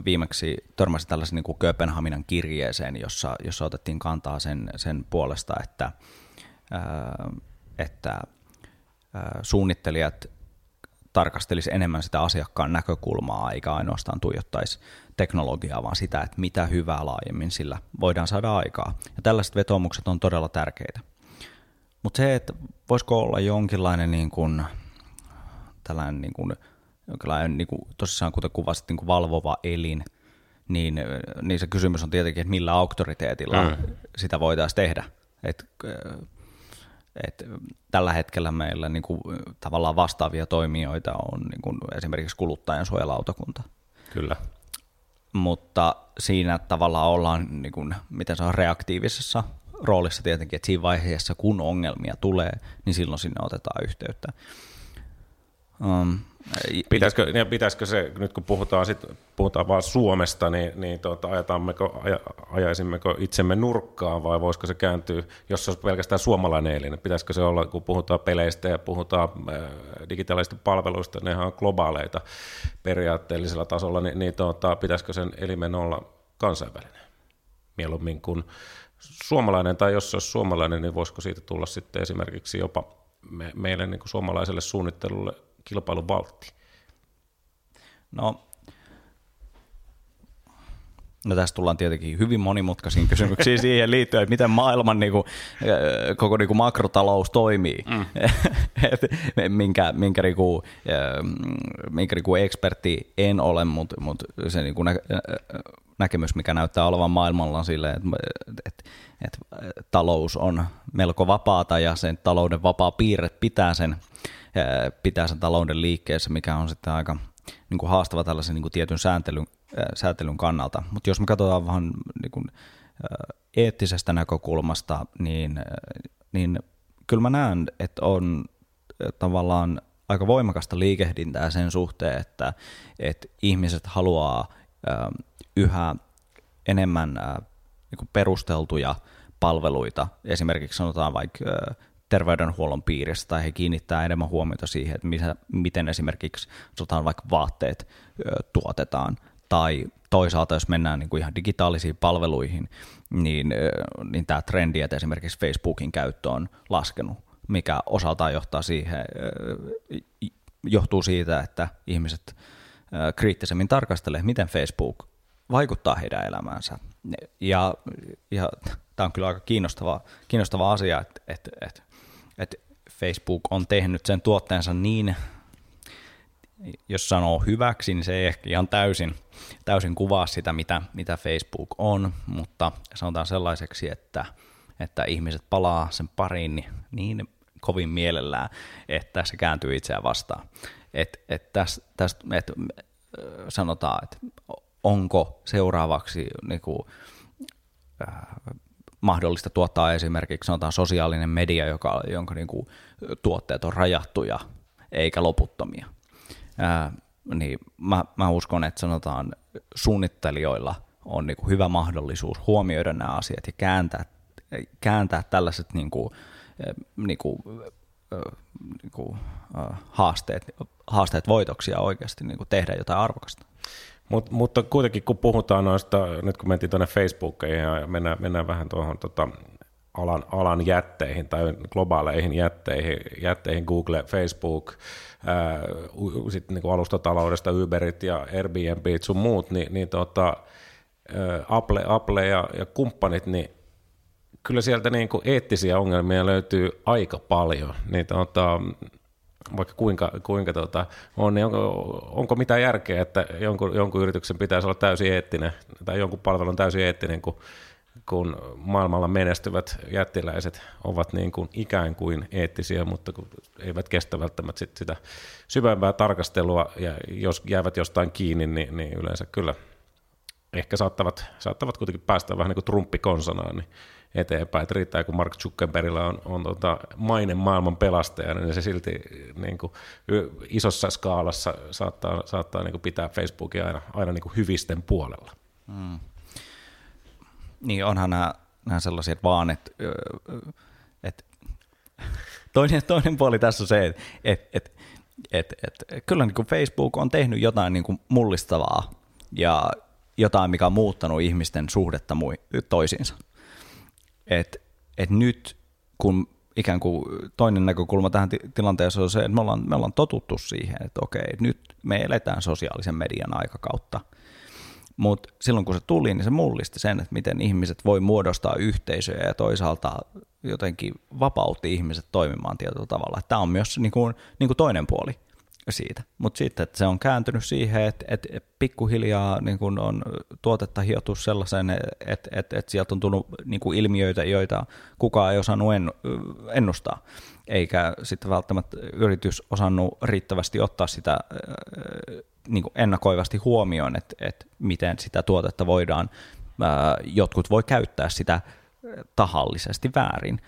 Viimeksi törmäsin tällaisen niin kuin Kööpenhaminan kirjeeseen, jossa, jossa otettiin kantaa sen, sen puolesta, että, ää, että ää, suunnittelijat tarkastelisi enemmän sitä asiakkaan näkökulmaa, eikä ainoastaan tuijottaisi teknologiaa, vaan sitä, että mitä hyvää laajemmin sillä voidaan saada aikaa. Ja tällaiset vetomukset on todella tärkeitä. Mutta se, että voisiko olla jonkinlainen niin kuin, tällainen niin kuin, jonkinlainen, niin kuin, tosissaan kuten kuvasit, niin kuin valvova elin, niin, niin se kysymys on tietenkin, että millä auktoriteetilla mm. sitä voitaisiin tehdä. Et, et tällä hetkellä meillä niin kuin, tavallaan vastaavia toimijoita on niin kuin esimerkiksi kuluttajansuojalautakunta. Kyllä. Mutta siinä tavallaan ollaan, niin kuin, miten se on reaktiivisessa roolissa tietenkin, että siinä vaiheessa, kun ongelmia tulee, niin silloin sinne otetaan yhteyttä. Um, pitäisikö, niin pitäisikö se, nyt kun puhutaan, sit, puhutaan vaan Suomesta, niin, niin tuota, ajatammeko, aja, ajaisimmeko itsemme nurkkaan vai voisiko se kääntyä, jos se olisi pelkästään suomalainen elin, pitäisikö se olla, kun puhutaan peleistä ja puhutaan äh, digitaalisista palveluista, nehän on globaaleita periaatteellisella tasolla, niin, niin tuota, pitäisikö sen elimen olla kansainvälinen mieluummin kuin suomalainen, tai jos se olisi suomalainen, niin voisiko siitä tulla sitten esimerkiksi jopa me, meille niin kuin suomalaiselle suunnittelulle kilpailun valtti? No, No tässä tullaan tietenkin hyvin monimutkaisiin kysymyksiin siihen liittyen, että miten maailman niin kuin, koko niin kuin makrotalous toimii, mm. minkä, minkä, niin kuin, minkä niin kuin ekspertti en ole, mutta, mutta se niin kuin nä, näkemys, mikä näyttää olevan maailmalla on silleen, että, että, että talous on melko vapaata ja sen talouden vapaa piirre pitää sen, pitää sen talouden liikkeessä, mikä on sitten aika niin kuin haastava tällaisen niin kuin tietyn sääntelyn, sääntelyn kannalta. Mutta jos me katsotaan vähän niin kuin, eettisestä näkökulmasta, niin, niin kyllä mä näen, että on tavallaan aika voimakasta liikehdintää sen suhteen, että, että ihmiset haluaa yhä enemmän niin perusteltuja palveluita, esimerkiksi sanotaan vaikka terveydenhuollon piirissä, tai he kiinnittää enemmän huomiota siihen, että miten esimerkiksi sanotaan vaikka vaatteet tuotetaan, tai toisaalta jos mennään niin kuin ihan digitaalisiin palveluihin, niin, niin tämä trendi, että esimerkiksi Facebookin käyttö on laskenut, mikä osaltaan johtaa siihen, johtuu siitä, että ihmiset kriittisemmin tarkastelee, miten Facebook vaikuttaa heidän elämäänsä. Ja, ja tämä on kyllä aika kiinnostava, kiinnostava asia, että, että, että, että Facebook on tehnyt sen tuotteensa niin, jos sanoo hyväksi, niin se ei ehkä ihan täysin, täysin kuvaa sitä, mitä, mitä Facebook on, mutta sanotaan sellaiseksi, että, että ihmiset palaa sen pariin niin, niin kovin mielellään, että se kääntyy itseään vastaan. Et, et täs, täs, et, sanotaan, että onko seuraavaksi niin kuin, äh, mahdollista tuottaa esimerkiksi sanotaan sosiaalinen media, joka, jonka niin kuin, tuotteet on rajattuja eikä loputtomia. Äh, niin mä, mä uskon, että sanotaan suunnittelijoilla on niin kuin hyvä mahdollisuus huomioida nämä asiat ja kääntää, kääntää tällaiset niin kuin, niin kuin, niin kuin, haasteet, haasteet voitoksia oikeasti niin kuin tehdä jotain arvokasta. Mut, mutta kuitenkin kun puhutaan noista, nyt kun mentiin tuonne Facebookiin ja mennään, mennään vähän tuohon tota, alan, alan jätteihin tai globaaleihin jätteihin, jätteihin Google, Facebook, sitten niin alustataloudesta Uberit ja Airbnb sun muut, niin, niin tota, Apple, Apple ja, ja kumppanit, niin kyllä sieltä niin kuin eettisiä ongelmia löytyy aika paljon. Niin tota, vaikka kuinka, kuinka tota, on, niin onko, onko mitään järkeä, että jonkun, jonkun yrityksen pitäisi olla täysin eettinen, tai jonkun palvelun täysin eettinen, kun, kun maailmalla menestyvät jättiläiset ovat niin kuin ikään kuin eettisiä, mutta kun eivät kestä välttämättä sit sitä syvempää tarkastelua, ja jos jäävät jostain kiinni, niin, niin yleensä kyllä ehkä saattavat, saattavat kuitenkin päästä vähän niin kuin trumppikonsanaan, niin eteenpäin. Että riittää, kun Mark Zuckerbergillä on, on tota, mainen maailman pelastaja, niin se silti niin kuin, isossa skaalassa saattaa, saattaa niin kuin pitää Facebookia aina, aina niin kuin hyvisten puolella. Mm. Niin onhan nämä, nämä sellaiset vaan, että, että toinen, toinen puoli tässä on se, että et, et, et, et, kyllä niin kuin Facebook on tehnyt jotain niin kuin mullistavaa ja jotain, mikä on muuttanut ihmisten suhdetta mui- toisiinsa. Et, et nyt kun ikään kuin toinen näkökulma tähän tilanteeseen on se, että me ollaan, me ollaan totuttu siihen, että okei, nyt me eletään sosiaalisen median aikakautta. Mutta silloin kun se tuli, niin se mullisti sen, että miten ihmiset voi muodostaa yhteisöjä ja toisaalta jotenkin vapautti ihmiset toimimaan tietyllä tavalla. Tämä on myös niin kuin, niin kuin toinen puoli siitä. Mutta sitten että se on kääntynyt siihen, että, että pikkuhiljaa niin kun on tuotetta hiottu sellaisen, että, että, että sieltä on tullut niin ilmiöitä, joita kukaan ei osannut ennustaa, eikä sitten välttämättä yritys osannut riittävästi ottaa sitä niin kuin ennakoivasti huomioon, että, että miten sitä tuotetta voidaan, jotkut voi käyttää sitä tahallisesti väärin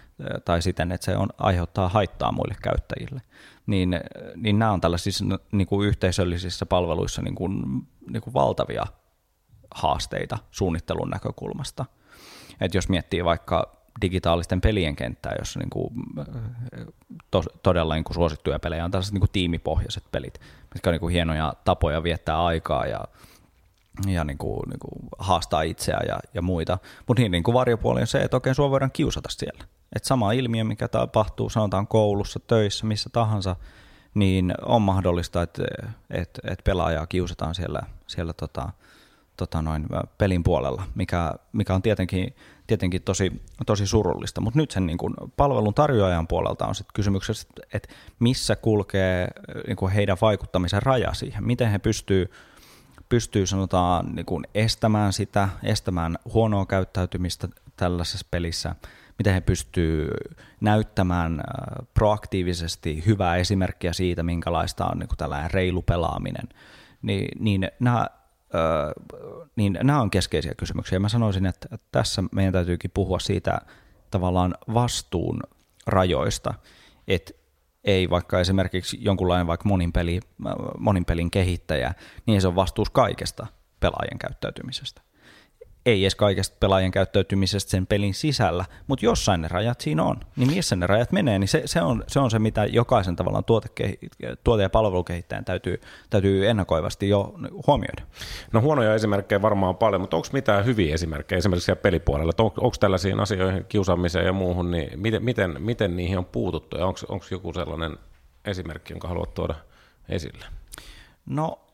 tai siten, että se on, aiheuttaa haittaa muille käyttäjille niin, niin nämä on tällaisissa niin kuin yhteisöllisissä palveluissa niin kuin, niin kuin valtavia haasteita suunnittelun näkökulmasta. Et jos miettii vaikka digitaalisten pelien kenttää, jossa niin kuin, to, todella niin kuin suosittuja pelejä on tällaiset niin kuin tiimipohjaiset pelit, mitkä on niin kuin hienoja tapoja viettää aikaa ja, ja niin kuin, niin kuin haastaa itseä ja, ja muita. Mutta niin, niin kuin varjopuoli on se, että oikein sua voidaan kiusata siellä. Että sama ilmiö, mikä tapahtuu, sanotaan koulussa, töissä, missä tahansa, niin on mahdollista, että, että, että pelaajaa kiusataan siellä, siellä tota, tota noin, pelin puolella, mikä, mikä on tietenkin, tietenkin tosi, tosi surullista. Mutta nyt sen niin kun, palvelun tarjoajan puolelta on sitten kysymyksessä, että missä kulkee niin kun heidän vaikuttamisen raja siihen, miten he pystyy pystyy sanotaan niin kun estämään sitä, estämään huonoa käyttäytymistä tällaisessa pelissä – miten he pystyy näyttämään äh, proaktiivisesti hyvää esimerkkiä siitä, minkälaista on niin kuin tällainen reilu pelaaminen, niin, niin nämä äh, niin nämä on keskeisiä kysymyksiä. Mä sanoisin, että tässä meidän täytyykin puhua siitä tavallaan vastuun rajoista, että ei vaikka esimerkiksi jonkunlainen vaikka monin, peli, äh, monin pelin kehittäjä, niin se on vastuus kaikesta pelaajien käyttäytymisestä ei edes kaikesta pelaajien käyttäytymisestä sen pelin sisällä, mutta jossain ne rajat siinä on. Niin missä ne rajat menee, niin se, se, on, se on se, mitä jokaisen tavallaan tuote, tuote- ja palvelukehittäjän täytyy, täytyy ennakoivasti jo huomioida. No huonoja esimerkkejä varmaan on paljon, mutta onko mitään hyviä esimerkkejä esimerkiksi siellä pelipuolella? On, onko tällaisiin asioihin, kiusaamiseen ja muuhun, niin miten, miten, miten niihin on puututtu ja onko joku sellainen esimerkki, jonka haluat tuoda esille? No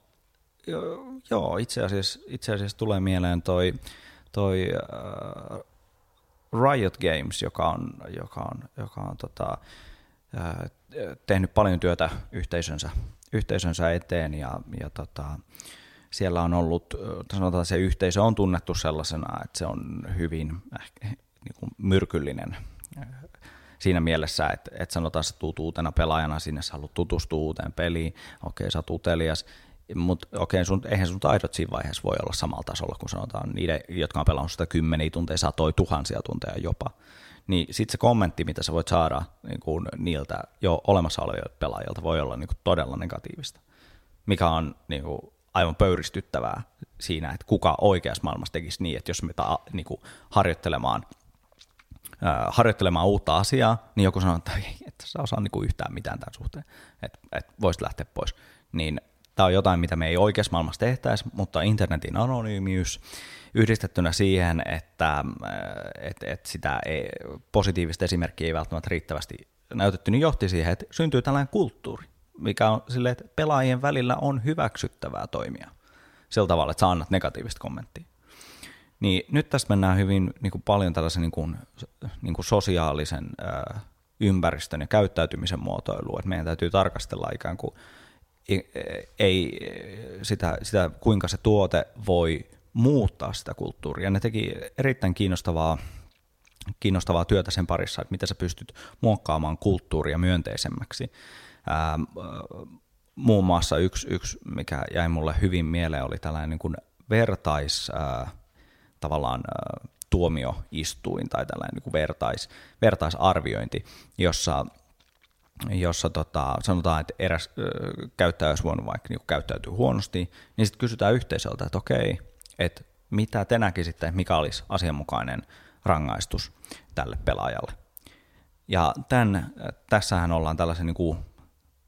joo, itse asiassa, itse asiassa tulee mieleen toi, toi uh, Riot Games, joka on, joka on, joka on tota, uh, tehnyt paljon työtä yhteisönsä, yhteisönsä eteen ja, ja tota, siellä on ollut, sanotaan se yhteisö on tunnettu sellaisena, että se on hyvin äh, niin kuin myrkyllinen siinä mielessä, että, että sanotaan, että tuut uutena pelaajana sinne, sä haluat tutustua uuteen peliin, okei, sä oot utelias, mutta okei, sun, eihän sun taidot siinä vaiheessa voi olla samalla tasolla kuin sanotaan niiden, jotka on pelannut sitä kymmeniä tunteja, satoi tuhansia tunteja jopa. Niin sitten se kommentti, mitä sä voit saada niin kuin niiltä jo olemassa olevilta pelaajilta, voi olla niin kuin todella negatiivista, mikä on niin kuin aivan pöyristyttävää siinä, että kuka oikeassa maailmassa tekisi niin, että jos me ta, niin kuin harjoittelemaan harjoittelemaan uutta asiaa, niin joku sanoo, että et sä osaa niin yhtään mitään tämän suhteen, että et voisit lähteä pois. Niin Tämä on jotain, mitä me ei oikeassa maailmassa tehtäisi, mutta internetin anonyymiys yhdistettynä siihen, että, äh, että, että sitä ei, positiivista esimerkkiä ei välttämättä riittävästi näytetty, niin johti siihen, että syntyy tällainen kulttuuri, mikä on sille, että pelaajien välillä on hyväksyttävää toimia sillä tavalla, että sä annat negatiivista kommenttia. Niin nyt tästä mennään hyvin niin kuin paljon tällaisen niin kuin, niin kuin sosiaalisen äh, ympäristön ja käyttäytymisen muotoiluun, että meidän täytyy tarkastella ikään kuin ei sitä, sitä, kuinka se tuote voi muuttaa sitä kulttuuria. Ne teki erittäin kiinnostavaa, kiinnostavaa työtä sen parissa, että miten sä pystyt muokkaamaan kulttuuria myönteisemmäksi. Ää, muun muassa yksi, yksi, mikä jäi mulle hyvin mieleen, oli tällainen niin kuin vertais, ää, tavallaan ää, tuomioistuin tai tällainen niin kuin vertais, vertaisarviointi, jossa jossa tota, sanotaan, että eräs ö, käyttäjä olisi voinut vaikka niin käyttäytyä huonosti, niin sitten kysytään yhteisöltä, että okei, että mitä te näkisitte, mikä olisi asianmukainen rangaistus tälle pelaajalle. Ja tämän, tässähän ollaan tällaisen niin kuin,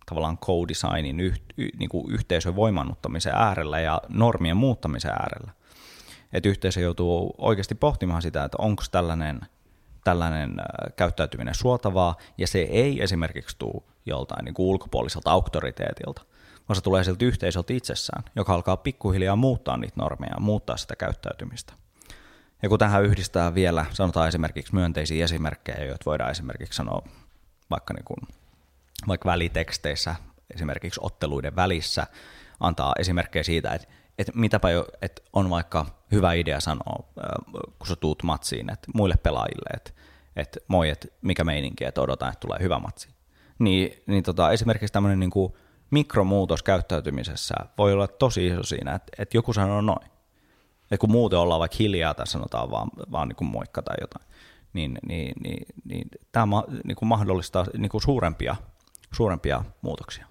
tavallaan co-designin yh, y, niin kuin yhteisön voimannuttamisen äärellä ja normien muuttamisen äärellä. Että yhteisö joutuu oikeasti pohtimaan sitä, että onko tällainen, tällainen käyttäytyminen suotavaa, ja se ei esimerkiksi tule joltain niin kuin ulkopuoliselta auktoriteetilta, vaan se tulee siltä yhteisöltä itsessään, joka alkaa pikkuhiljaa muuttaa niitä normeja, muuttaa sitä käyttäytymistä. Ja kun tähän yhdistää vielä, sanotaan esimerkiksi myönteisiä esimerkkejä, joita voidaan esimerkiksi sanoa vaikka, niin kuin, vaikka väliteksteissä, esimerkiksi otteluiden välissä, antaa esimerkkejä siitä, että, että mitäpä jo, että on vaikka hyvä idea sanoa, kun sä tuut matsiin, että muille pelaajille, että, että moi, että mikä meininki, että odotan, että tulee hyvä matsi. Niin, niin tota, esimerkiksi tämmöinen niin kuin mikromuutos käyttäytymisessä voi olla tosi iso siinä, että, että joku sanoo noin. Että kun muuten ollaan vaikka hiljaa tai sanotaan vaan, vaan niin kuin moikka tai jotain, niin, niin, niin, niin tämä niin kuin mahdollistaa niin kuin suurempia, suurempia muutoksia.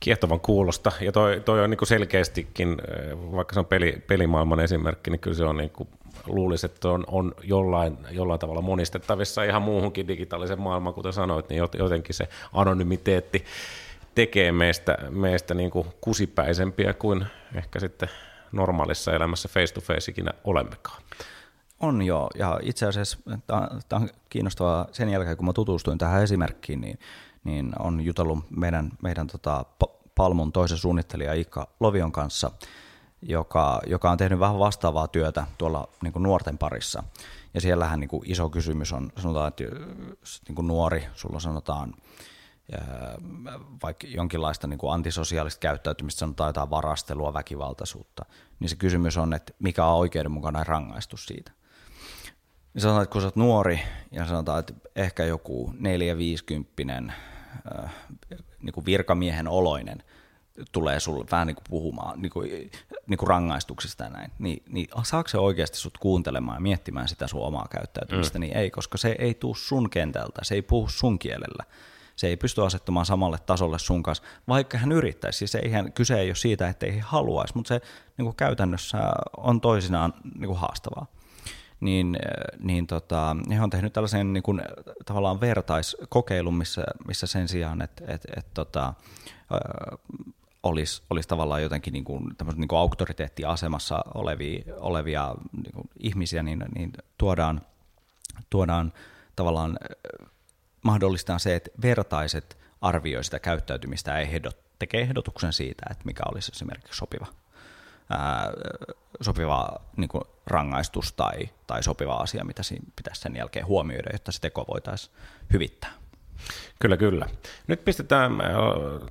Kiehtovan kuulosta, ja toi, toi on niin selkeästikin, vaikka se on peli, pelimaailman esimerkki, niin kyllä se on niin kuin, luulisi, että on, on jollain, jollain tavalla monistettavissa ihan muuhunkin digitaalisen maailmaan, kuten sanoit, niin jotenkin se anonymiteetti tekee meistä, meistä niin kuin kusipäisempiä kuin ehkä sitten normaalissa elämässä face to face ikinä olemmekaan. On joo, ja itse asiassa tämä on kiinnostavaa sen jälkeen, kun mä tutustuin tähän esimerkkiin, niin, niin on jutellut meidän, meidän tota, Palmun toisen suunnittelija Iikka Lovion kanssa, joka, joka on tehnyt vähän vastaavaa työtä tuolla niin kuin nuorten parissa. Ja siellähän niin kuin iso kysymys on, sanotaan, että niin kuin nuori, sulla sanotaan vaikka jonkinlaista niin kuin antisosiaalista käyttäytymistä, sanotaan jotain varastelua, väkivaltaisuutta, niin se kysymys on, että mikä on oikeudenmukainen rangaistus siitä. Sanotaan, että kun sä oot nuori ja sanotaan, että ehkä joku 4-50 äh, niin kuin virkamiehen oloinen tulee sulle vähän niin kuin puhumaan niin kuin, niin kuin rangaistuksista ja näin, niin, niin saako se oikeasti sut kuuntelemaan ja miettimään sitä sun omaa käyttäytymistä, mm. niin ei, koska se ei tuu sun kentältä, se ei puhu sun kielellä se ei pysty asettumaan samalle tasolle sun kanssa, vaikka hän yrittäisi. Siis eihän, kyse ei ole siitä, että ei haluaisi, mutta se niin kuin käytännössä on toisinaan niin kuin haastavaa. Niin, niin tota, he on tehnyt tällaisen niin kuin, tavallaan vertaiskokeilun, missä, missä sen sijaan, että et, et, tota, olisi, olisi tavallaan jotenkin niin kuin, niin kuin auktoriteettiasemassa olevia, olevia niin kuin ihmisiä, niin, niin tuodaan, tuodaan tavallaan mahdollistaa se, että vertaiset arvioi sitä käyttäytymistä ja ehdot, tekee ehdotuksen siitä, että mikä olisi esimerkiksi sopiva, ää, sopiva niin kuin rangaistus tai, tai sopiva asia, mitä siinä pitäisi sen jälkeen huomioida, jotta se teko voitaisiin hyvittää. Kyllä, kyllä. Nyt pistetään äh,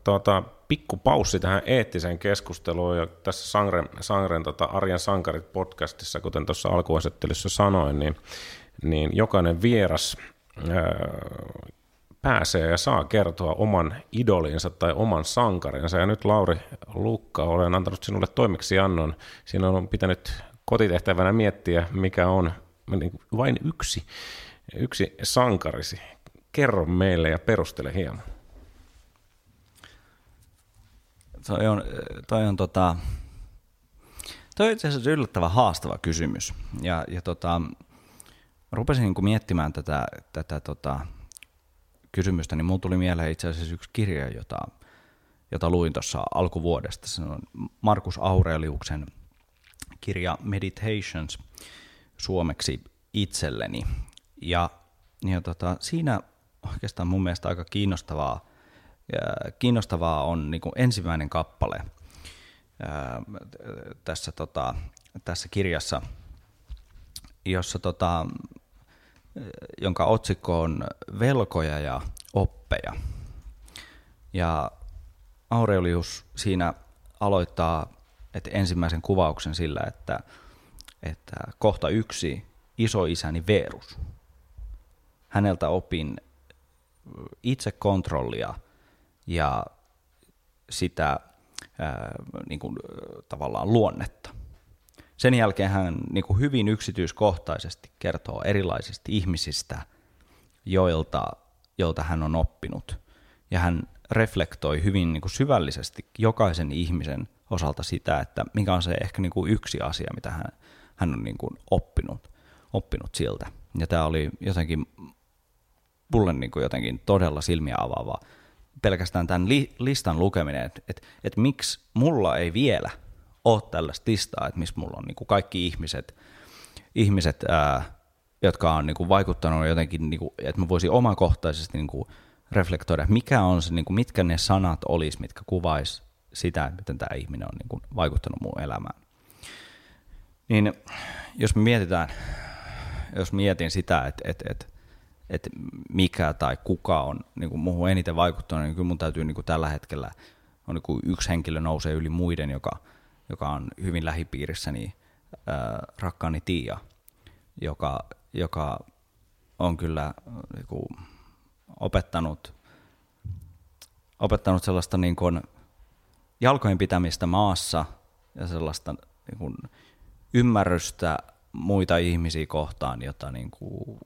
tuota, pikku paussi tähän eettiseen keskusteluun. Ja tässä Sangren, Sangren tota, Arjen Sankarit podcastissa, kuten tuossa alkuasettelyssä sanoin, niin, niin jokainen vieras pääsee ja saa kertoa oman idolinsa tai oman sankarinsa. Ja nyt Lauri Lukka, olen antanut sinulle toimeksiannon. Siinä on pitänyt kotitehtävänä miettiä, mikä on niin vain yksi, yksi sankarisi. Kerro meille ja perustele hieman. Toi on, toi on tota, toi on itse asiassa yllättävän haastava kysymys. Ja, ja tota, rupesin niin miettimään tätä, tätä tota, kysymystä, niin mulla tuli mieleen itse asiassa yksi kirja, jota, jota luin tuossa alkuvuodesta. Se on Markus Aureliuksen kirja Meditations suomeksi itselleni. Ja, ja tota, siinä oikeastaan mun mielestä aika kiinnostavaa, ja kiinnostavaa on niin ensimmäinen kappale ää, tässä, tota, tässä kirjassa, jossa tota, jonka otsikko on Velkoja ja oppeja. Ja Aurelius siinä aloittaa että ensimmäisen kuvauksen sillä, että, että kohta yksi isoisäni Verus. Häneltä opin itsekontrollia ja sitä ää, niin kuin, tavallaan luonnetta. Sen jälkeen hän niin kuin hyvin yksityiskohtaisesti kertoo erilaisista ihmisistä, joilta, joilta hän on oppinut. Ja hän reflektoi hyvin niin kuin syvällisesti jokaisen ihmisen osalta sitä, että mikä on se ehkä niin kuin yksi asia, mitä hän, hän on niin kuin oppinut, oppinut siltä. Ja tämä oli jotenkin mulle niin kuin jotenkin todella silmiä avaava pelkästään tämän li- listan lukeminen, että et, et miksi mulla ei vielä ole tällaista listaa, että missä mulla on niin kuin kaikki ihmiset, ihmiset ää, jotka on niin kuin vaikuttanut jotenkin, niin kuin, että mä voisin omakohtaisesti niin kuin reflektoida, mikä on se, niin kuin, mitkä ne sanat olisi, mitkä kuvais sitä, miten tämä ihminen on niin kuin, vaikuttanut mun elämään. Niin jos me mietitään, jos mietin sitä, että, että, että, että mikä tai kuka on niin kuin muuhun eniten vaikuttanut, niin kyllä mun täytyy niin kuin tällä hetkellä, on niin kuin yksi henkilö nousee yli muiden, joka, joka on hyvin lähipiirissä, niin äh, rakkaani Tiia, joka, joka on kyllä niin kuin, opettanut, opettanut sellaista niin kuin, jalkojen pitämistä maassa ja sellaista niin kuin, ymmärrystä muita ihmisiä kohtaan, jota niin kuin,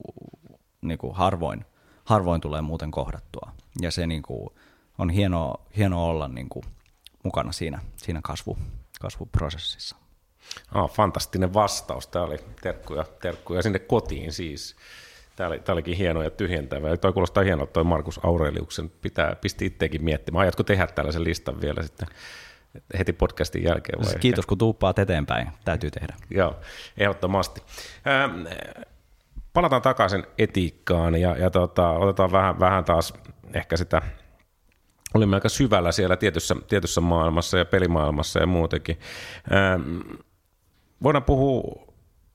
niin kuin harvoin, harvoin tulee muuten kohdattua. Ja se niin kuin, on hienoa, hienoa olla niin kuin, mukana siinä, siinä kasvu, kasvuprosessissa. Ah, fantastinen vastaus. Tämä oli terkkuja, terkkuja sinne kotiin siis. Tämä, oli, tämä olikin hieno ja tyhjentävä. Tuo kuulostaa hienolta, toi Markus Aureliuksen. Pitää, pisti itsekin miettimään. Aiotko tehdä tällaisen listan vielä sitten heti podcastin jälkeen? Vai siis Kiitos, ehkä? kun tuuppaat eteenpäin. Täytyy tehdä. Joo, ehdottomasti. Ähm, palataan takaisin etiikkaan ja, ja tota, otetaan vähän, vähän taas ehkä sitä olimme aika syvällä siellä tietyssä, tietyssä maailmassa ja pelimaailmassa ja muutenkin. Ähm, voidaan puhua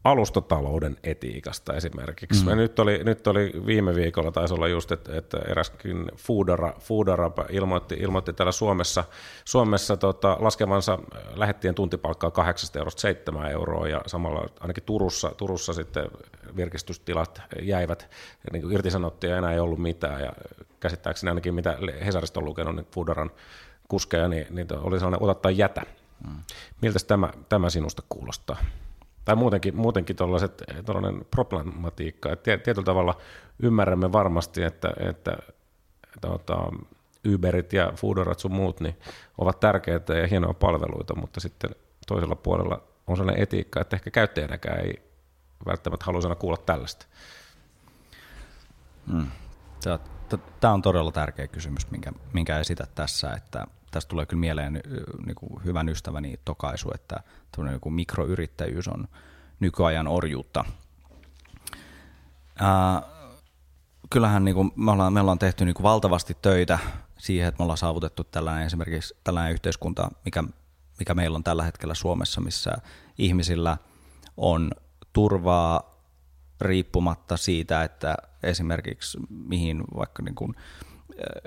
alustatalouden etiikasta esimerkiksi. Mm. Nyt, oli, nyt oli viime viikolla taisi olla just, että, että eräskin Foodara, Foodara ilmoitti, ilmoitti täällä Suomessa, Suomessa tota, laskevansa lähettien tuntipalkkaa 8 eurosta 7 euroa ja samalla ainakin Turussa, Turussa sitten virkistystilat jäivät, niin kuin irtisanottiin ja enää ei ollut mitään ja käsittääkseni ainakin mitä Hesarista on lukenut, niin Foodaran kuskeja, niin, niin oli sellainen ota tai jätä. Mm. Miltä tämä, tämä sinusta kuulostaa? Tai muutenkin, muutenkin tuollainen problematiikka, että tietyllä tavalla ymmärrämme varmasti, että, että tuota, Uberit ja Foodorat sun muut niin ovat tärkeitä ja hienoja palveluita, mutta sitten toisella puolella on sellainen etiikka, että ehkä käyttäjänäkään ei välttämättä halua sana kuulla tällaista. Hmm. Tämä on todella tärkeä kysymys, minkä, minkä esität tässä, että tästä tulee kyllä mieleen niin kuin hyvän ystäväni tokaisu, että niin kuin mikroyrittäjyys on nykyajan orjuutta. Ää, kyllähän niin kuin me, ollaan, me ollaan tehty niin kuin valtavasti töitä siihen, että me ollaan saavutettu tällainen esimerkiksi tällainen yhteiskunta, mikä, mikä meillä on tällä hetkellä Suomessa, missä ihmisillä on turvaa riippumatta siitä, että esimerkiksi mihin vaikka niin kuin,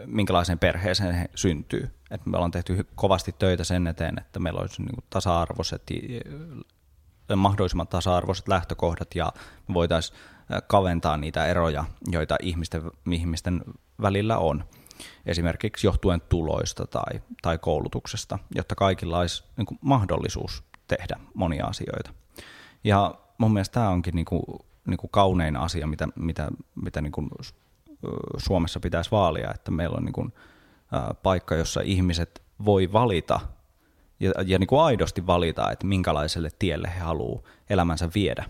minkälaiseen perheeseen he syntyy. Et me ollaan tehty kovasti töitä sen eteen, että meillä olisi niin tasa-arvoiset, mahdollisimman tasa-arvoiset lähtökohdat ja me voitaisiin kaventaa niitä eroja, joita ihmisten, ihmisten välillä on, esimerkiksi johtuen tuloista tai, tai koulutuksesta, jotta kaikilla olisi niin mahdollisuus tehdä monia asioita. Ja mun mielestä tämä onkin niin kuin, niin kuin kaunein asia, mitä, mitä, mitä niin kuin Suomessa pitäisi vaalia, että meillä on niin kuin, paikka, jossa ihmiset voi valita ja, ja niin kuin aidosti valita, että minkälaiselle tielle he haluaa elämänsä viedä.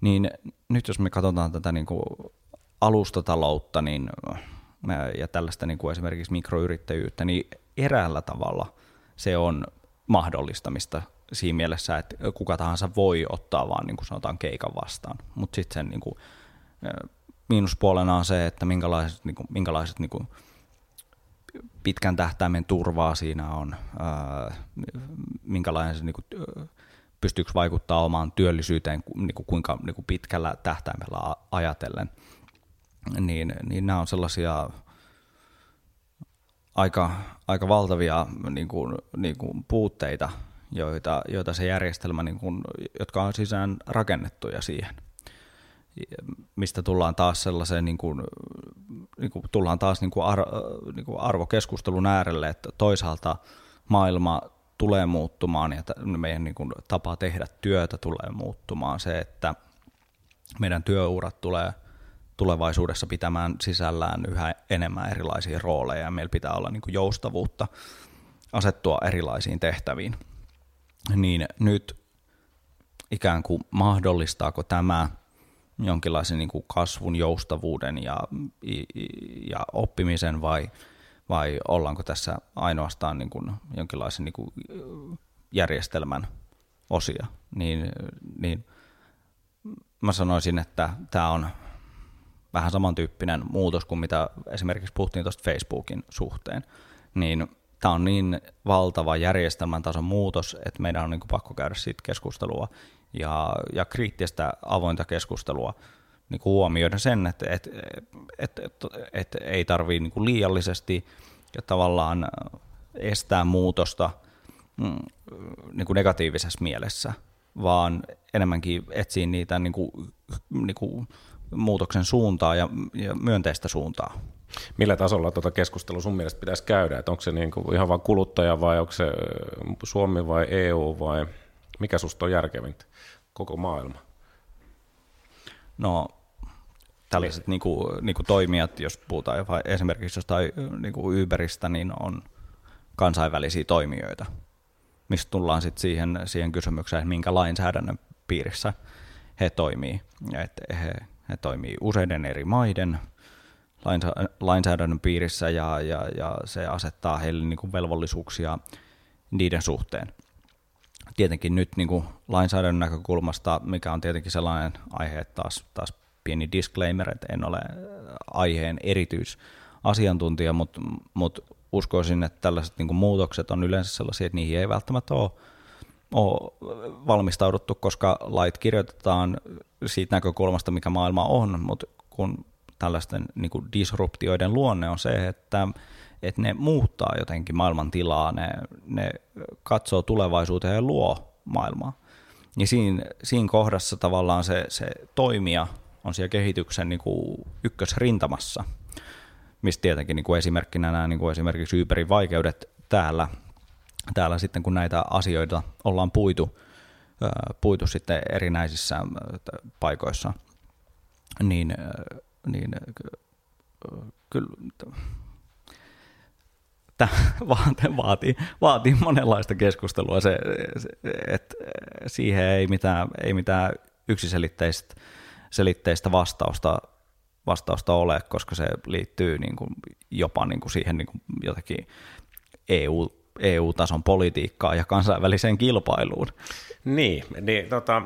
Niin nyt jos me katsotaan tätä niin kuin alustataloutta niin, ja tällaista niin kuin esimerkiksi mikroyrittäjyyttä, niin eräällä tavalla se on mahdollistamista siinä mielessä, että kuka tahansa voi ottaa vaan niin kuin sanotaan keikan vastaan, mutta sitten sen niin kuin, miinuspuolena on se, että minkälaiset, niin kuin, minkälaiset niin kuin, pitkän tähtäimen turvaa siinä on, ää, minkälainen se niin kuin, pystyykö vaikuttaa omaan työllisyyteen, niin kuin, kuinka niin kuin pitkällä tähtäimellä ajatellen. Niin, niin nämä on sellaisia aika, aika valtavia niin kuin, niin kuin puutteita, joita, joita se järjestelmä, niin kuin, jotka on sisään rakennettuja siihen mistä tullaan taas sellaiseen, niin kuin, niin kuin, tullaan taas niin kuin ar, niin kuin arvokeskustelun äärelle, että toisaalta maailma tulee muuttumaan ja meidän niin kuin, tapa tehdä työtä tulee muuttumaan. Se, että meidän työurat tulee tulevaisuudessa pitämään sisällään yhä enemmän erilaisia rooleja ja meillä pitää olla niin kuin joustavuutta asettua erilaisiin tehtäviin. Niin nyt ikään kuin mahdollistaako tämä jonkinlaisen niin kuin kasvun, joustavuuden ja, ja oppimisen vai, vai ollaanko tässä ainoastaan niin kuin jonkinlaisen niin kuin järjestelmän osia, niin, niin mä sanoisin, että tämä on vähän samantyyppinen muutos kuin mitä esimerkiksi puhuttiin tuosta Facebookin suhteen, niin tämä on niin valtava järjestelmän tason muutos, että meidän on niin kuin pakko käydä siitä keskustelua ja, ja kriittistä avointa keskustelua niin kuin huomioida sen, että et, et, et, et ei tarvitse niin liiallisesti ja tavallaan estää muutosta mm, niin kuin negatiivisessa mielessä, vaan enemmänkin etsiä niitä niin kuin, niin kuin muutoksen suuntaa ja, ja myönteistä suuntaa. Millä tasolla tuota keskustelua sun mielestä pitäisi käydä? Että onko se niin kuin ihan vain kuluttaja vai onko se Suomi vai EU vai mikä susta on järkevintä? Koko maailma? No tällaiset niin kuin, niin kuin toimijat, jos puhutaan esimerkiksi jostain niin kuin Uberistä, niin on kansainvälisiä toimijoita, mistä tullaan sitten siihen, siihen kysymykseen, että minkä lainsäädännön piirissä he toimii. Et he, he toimii useiden eri maiden lainsäädännön piirissä ja, ja, ja se asettaa heille niin kuin velvollisuuksia niiden suhteen. Tietenkin nyt niin kuin lainsäädännön näkökulmasta, mikä on tietenkin sellainen aihe, että taas, taas pieni disclaimer, että en ole aiheen erityisasiantuntija, mutta, mutta uskoisin, että tällaiset niin muutokset on yleensä sellaisia, että niihin ei välttämättä ole, ole valmistauduttu, koska lait kirjoitetaan siitä näkökulmasta, mikä maailma on, mutta kun tällaisten niin disruptioiden luonne on se, että, että ne muuttaa jotenkin maailman tilaa, ne, ne katsoo tulevaisuuteen ja luo maailmaa. Niin siinä, siinä kohdassa tavallaan se, se toimija on siellä kehityksen niin kuin ykkösrintamassa, mistä tietenkin niin kuin esimerkkinä nämä niin kuin esimerkiksi Uberin vaikeudet täällä, täällä sitten kun näitä asioita ollaan puitu, puitu sitten erinäisissä paikoissa, niin, niin kyllä tämä vaatii, vaatii monenlaista keskustelua, se, se, että siihen ei mitään, ei mitään yksiselitteistä selitteistä vastausta, vastausta ole, koska se liittyy niin kuin jopa niin kuin siihen niin kuin EU, EU-tason politiikkaan ja kansainväliseen kilpailuun. Niin, niin tota,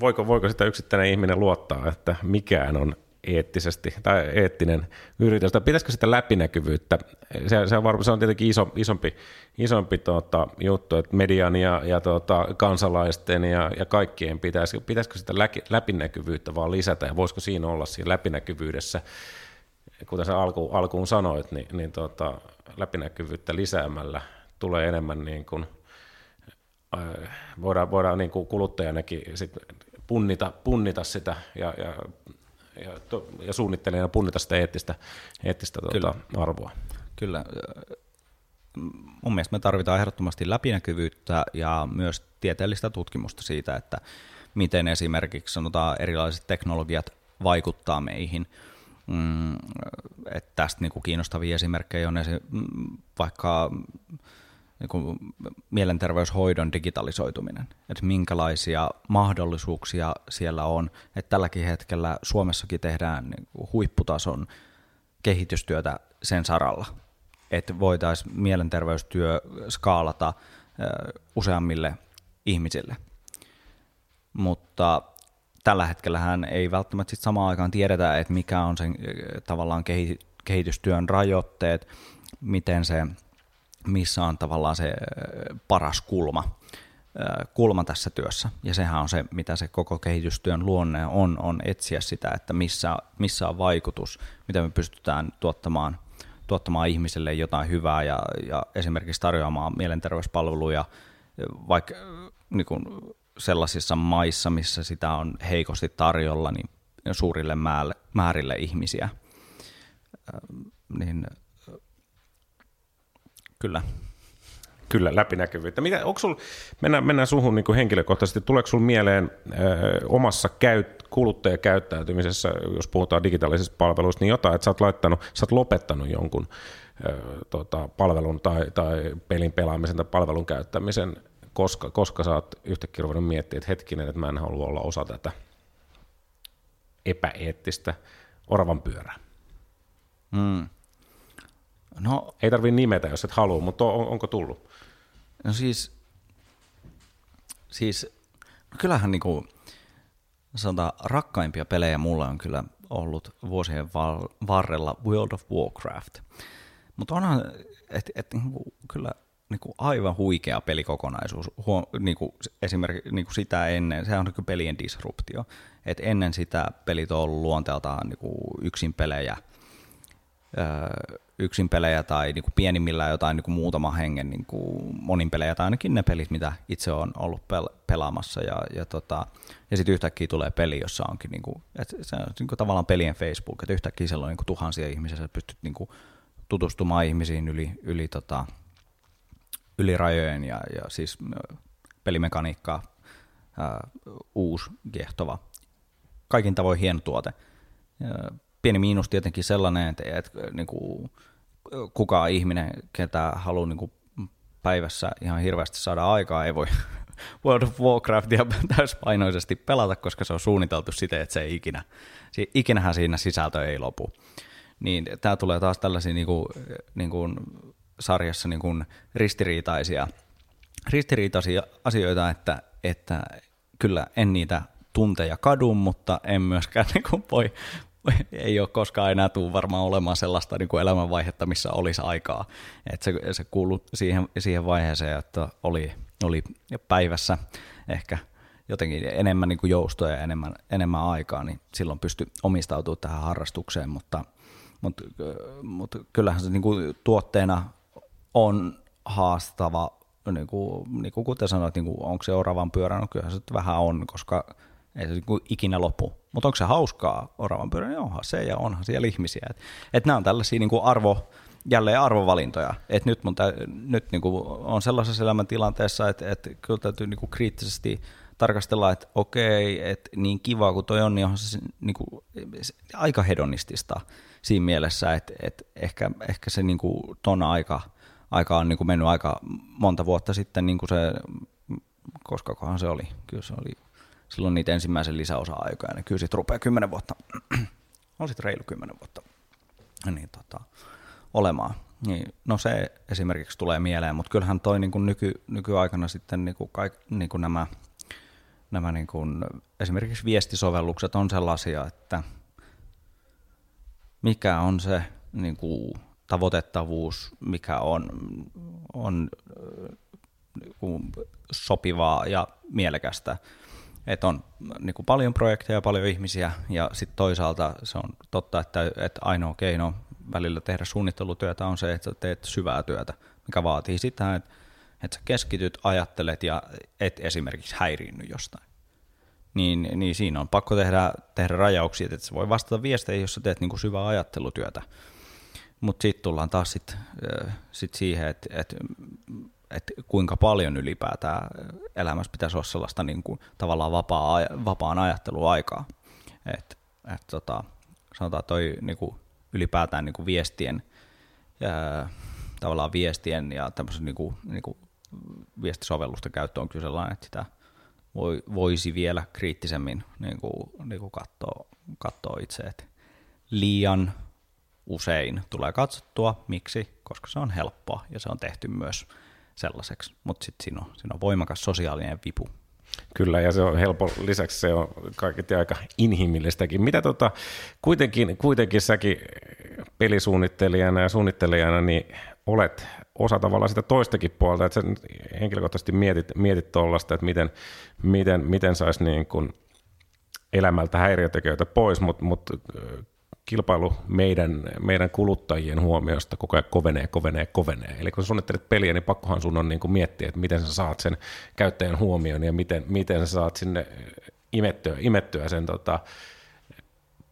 voiko, voiko sitä yksittäinen ihminen luottaa, että mikään on eettisesti tai eettinen yritys, pitäisikö sitä läpinäkyvyyttä, se, se, on, varma, se on tietenkin iso, isompi, isompi tuota, juttu, että median ja, ja tuota, kansalaisten ja, ja kaikkien pitäisi, pitäisikö sitä lä, läpinäkyvyyttä vaan lisätä, ja voisiko siinä olla siinä läpinäkyvyydessä, kuten sä alku, alkuun sanoit, niin, niin tuota, läpinäkyvyyttä lisäämällä tulee enemmän niin kuin, äh, voidaan, voidaan niin kuin kuluttajanakin sit punnita, punnita sitä ja, ja ja, to, ja suunnittelijana punnita sitä eettistä, eettistä tuota, arvoa. Kyllä. Mun mielestä me tarvitaan ehdottomasti läpinäkyvyyttä ja myös tieteellistä tutkimusta siitä, että miten esimerkiksi sanotaan erilaiset teknologiat vaikuttaa meihin. Mm, että tästä niin kuin kiinnostavia esimerkkejä on esi- vaikka niin mielenterveyshoidon digitalisoituminen, että minkälaisia mahdollisuuksia siellä on. Että tälläkin hetkellä Suomessakin tehdään niin huipputason kehitystyötä sen saralla, että voitaisiin mielenterveystyö skaalata useammille ihmisille. Mutta tällä hetkellä hän ei välttämättä sit samaan aikaan tiedetä, että mikä on sen tavallaan kehitystyön rajoitteet, miten se missä on tavallaan se paras kulma, kulma tässä työssä. Ja sehän on se, mitä se koko kehitystyön luonne on, on etsiä sitä, että missä, missä on vaikutus, miten me pystytään tuottamaan, tuottamaan ihmisille jotain hyvää ja, ja esimerkiksi tarjoamaan mielenterveyspalveluja vaikka niin kuin sellaisissa maissa, missä sitä on heikosti tarjolla, niin suurille määrille ihmisiä. Niin Kyllä. Kyllä, läpinäkyvyyttä. Mitä, onko sul, mennään, mennään suhun niin kuin henkilökohtaisesti, tuleeko sinulle mieleen ö, omassa käyt, kuluttajakäyttäytymisessä, jos puhutaan digitaalisista palveluista, niin jotain, että sä oot, laittanut, sä oot lopettanut jonkun ö, tota, palvelun tai, tai pelin pelaamisen tai palvelun käyttämisen, koska, koska sä oot yhtäkkiä ruvennut miettimään, että hetkinen, että mä en halua olla osa tätä? epäeettistä oravan pyörää? Mm. No, Ei tarvitse nimetä, jos et halua, mutta on, onko tullut? no siis, siis no kyllähän niinku, sanotaan, rakkaimpia pelejä mulla on kyllä ollut vuosien val- varrella World of Warcraft. Mutta onhan, että et, niinku, kyllä niinku aivan huikea pelikokonaisuus. Huo, niinku, esimerkiksi niinku sitä ennen, se on niinku pelien disruptio. Et ennen sitä pelit on ollut luonteeltaan niinku yksin pelejä, yksin pelejä tai niinku pienimmillään jotain niinku muutama hengen niinku monin pelejä, tai ainakin ne pelit, mitä itse on ollut pel- pelaamassa. Ja, ja, tota, ja sitten yhtäkkiä tulee peli, jossa onkin niinku, et se on niinku tavallaan pelien Facebook, että yhtäkkiä siellä on niinku tuhansia ihmisiä, sä pystyt niinku tutustumaan ihmisiin yli, yli, tota, yli rajojen ja, ja siis pelimekaniikka, ää, uusi, kiehtova, kaikin tavoin hieno tuote. Pieni miinus tietenkin sellainen, että, että niin kuin, kukaan ihminen, ketä haluaa niin kuin päivässä ihan hirveästi saada aikaa, ei voi World of Warcraftia täyspainoisesti pelata, koska se on suunniteltu siten, että se ei ikinä, ikinähän siinä sisältö ei lopu. Niin tämä tulee taas tällaisia niin kuin, niin kuin sarjassa niin kuin ristiriitaisia, ristiriitaisia asioita, että, että kyllä en niitä tunteja kadu, mutta en myöskään niin kuin voi, ei ole koskaan enää tule varmaan olemaan sellaista niin kuin elämänvaihetta, missä olisi aikaa. että se, se kuuluu siihen, siihen vaiheeseen, että oli, oli päivässä ehkä jotenkin enemmän niin kuin joustoja ja enemmän, enemmän aikaa, niin silloin pystyi omistautumaan tähän harrastukseen, mutta, mutta, mutta kyllähän se niin kuin tuotteena on haastava, niin kuin, niin kuin kuten sanoit, niin kuin, onko se oravan pyörä, no kyllähän se vähän on, koska ei se niin kuin ikinä lopu. Mutta onko se hauskaa oravan pyörä, niin onhan se ja onhan siellä ihmisiä. Et, et nämä on tällaisia niin kuin arvo, jälleen arvovalintoja. Et nyt mun tä, nyt niin kuin on sellaisessa elämäntilanteessa, että, että kyllä täytyy niin kuin kriittisesti tarkastella, että okei, että niin kiva kuin toi on, niin onhan se niin kuin, aika hedonistista siinä mielessä, että, että ehkä, ehkä se niin kuin ton aika, aika on niin kuin mennyt aika monta vuotta sitten, niin kuin se, koska kohan se oli, kyllä se oli silloin niitä ensimmäisen lisäosa-aikoja, niin kyllä sitten rupeaa kymmenen vuotta, on sitten reilu kymmenen vuotta niin tota, olemaan. Niin, no se esimerkiksi tulee mieleen, mutta kyllähän toi niin kuin nyky, nykyaikana sitten niin kuin kaik, niin kuin nämä, nämä niin kuin, esimerkiksi viestisovellukset on sellaisia, että mikä on se niin kuin, tavoitettavuus, mikä on, on niin kuin, sopivaa ja mielekästä. Että on niin kuin paljon projekteja, paljon ihmisiä ja sitten toisaalta se on totta, että, että ainoa keino välillä tehdä suunnittelutyötä on se, että teet syvää työtä, mikä vaatii sitä, että, että sä keskityt, ajattelet ja et esimerkiksi häiriinny jostain. Niin, niin siinä on pakko tehdä, tehdä rajauksia, että se voi vastata viesteihin, jos sä teet niin kuin syvää ajattelutyötä. Mutta sitten tullaan taas sit, sit siihen, että et, et kuinka paljon ylipäätään elämässä pitäisi olla sellaista niin kuin, tavallaan vapaa, vapaan ajatteluaikaa. Et, et, tota, sanotaan toi niin kuin, ylipäätään niin kuin viestien, ää, tavallaan viestien ja tämmöisen niin kuin, niin kuin viestisovellusten käyttö on kyllä sellainen, että sitä voi, voisi vielä kriittisemmin niin kuin, niin kuin katsoa, katsoa itse, että liian usein tulee katsottua. Miksi? Koska se on helppoa ja se on tehty myös sellaiseksi, mutta sitten siinä siinä on voimakas sosiaalinen vipu. Kyllä, ja se on helppo. Lisäksi se on kaiketi aika inhimillistäkin. Mitä tota, kuitenkin, kuitenkin säkin pelisuunnittelijana ja suunnittelijana, niin olet osa tavallaan sitä toistakin puolta, että sä henkilökohtaisesti mietit, mietit tuollaista, että miten, miten, miten saisi niin kuin elämältä häiriötekijöitä pois, mutta mut kilpailu meidän, meidän kuluttajien huomiosta koko ajan kovenee, kovenee, kovenee. Eli kun suunnittelet peliä, niin pakkohan sun on niin kuin miettiä, että miten sä saat sen käyttäjän huomioon ja miten, miten sä saat sinne imettyä, imettyä sen tota,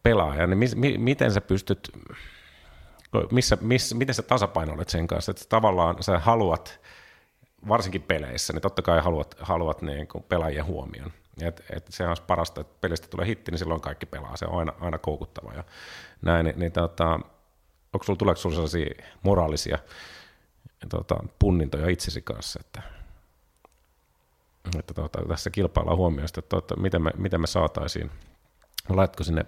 pelaajan. Niin mi, mi, miten sä pystyt, missä, missä, miten sä tasapainoilet sen kanssa, että tavallaan sä haluat, varsinkin peleissä, niin totta kai haluat, haluat niin kuin pelaajien huomioon. Et, et sehän olisi parasta, että pelistä tulee hitti, niin silloin kaikki pelaa. Se on aina, aina koukuttava. Ja näin, niin, niin tota, onko sulla, tuleeko sulla sellaisia moraalisia tota, punnintoja itsesi kanssa, että, että tota, tässä kilpaillaan huomioista, että tota, miten, me, miten me saataisiin Laitko sinne,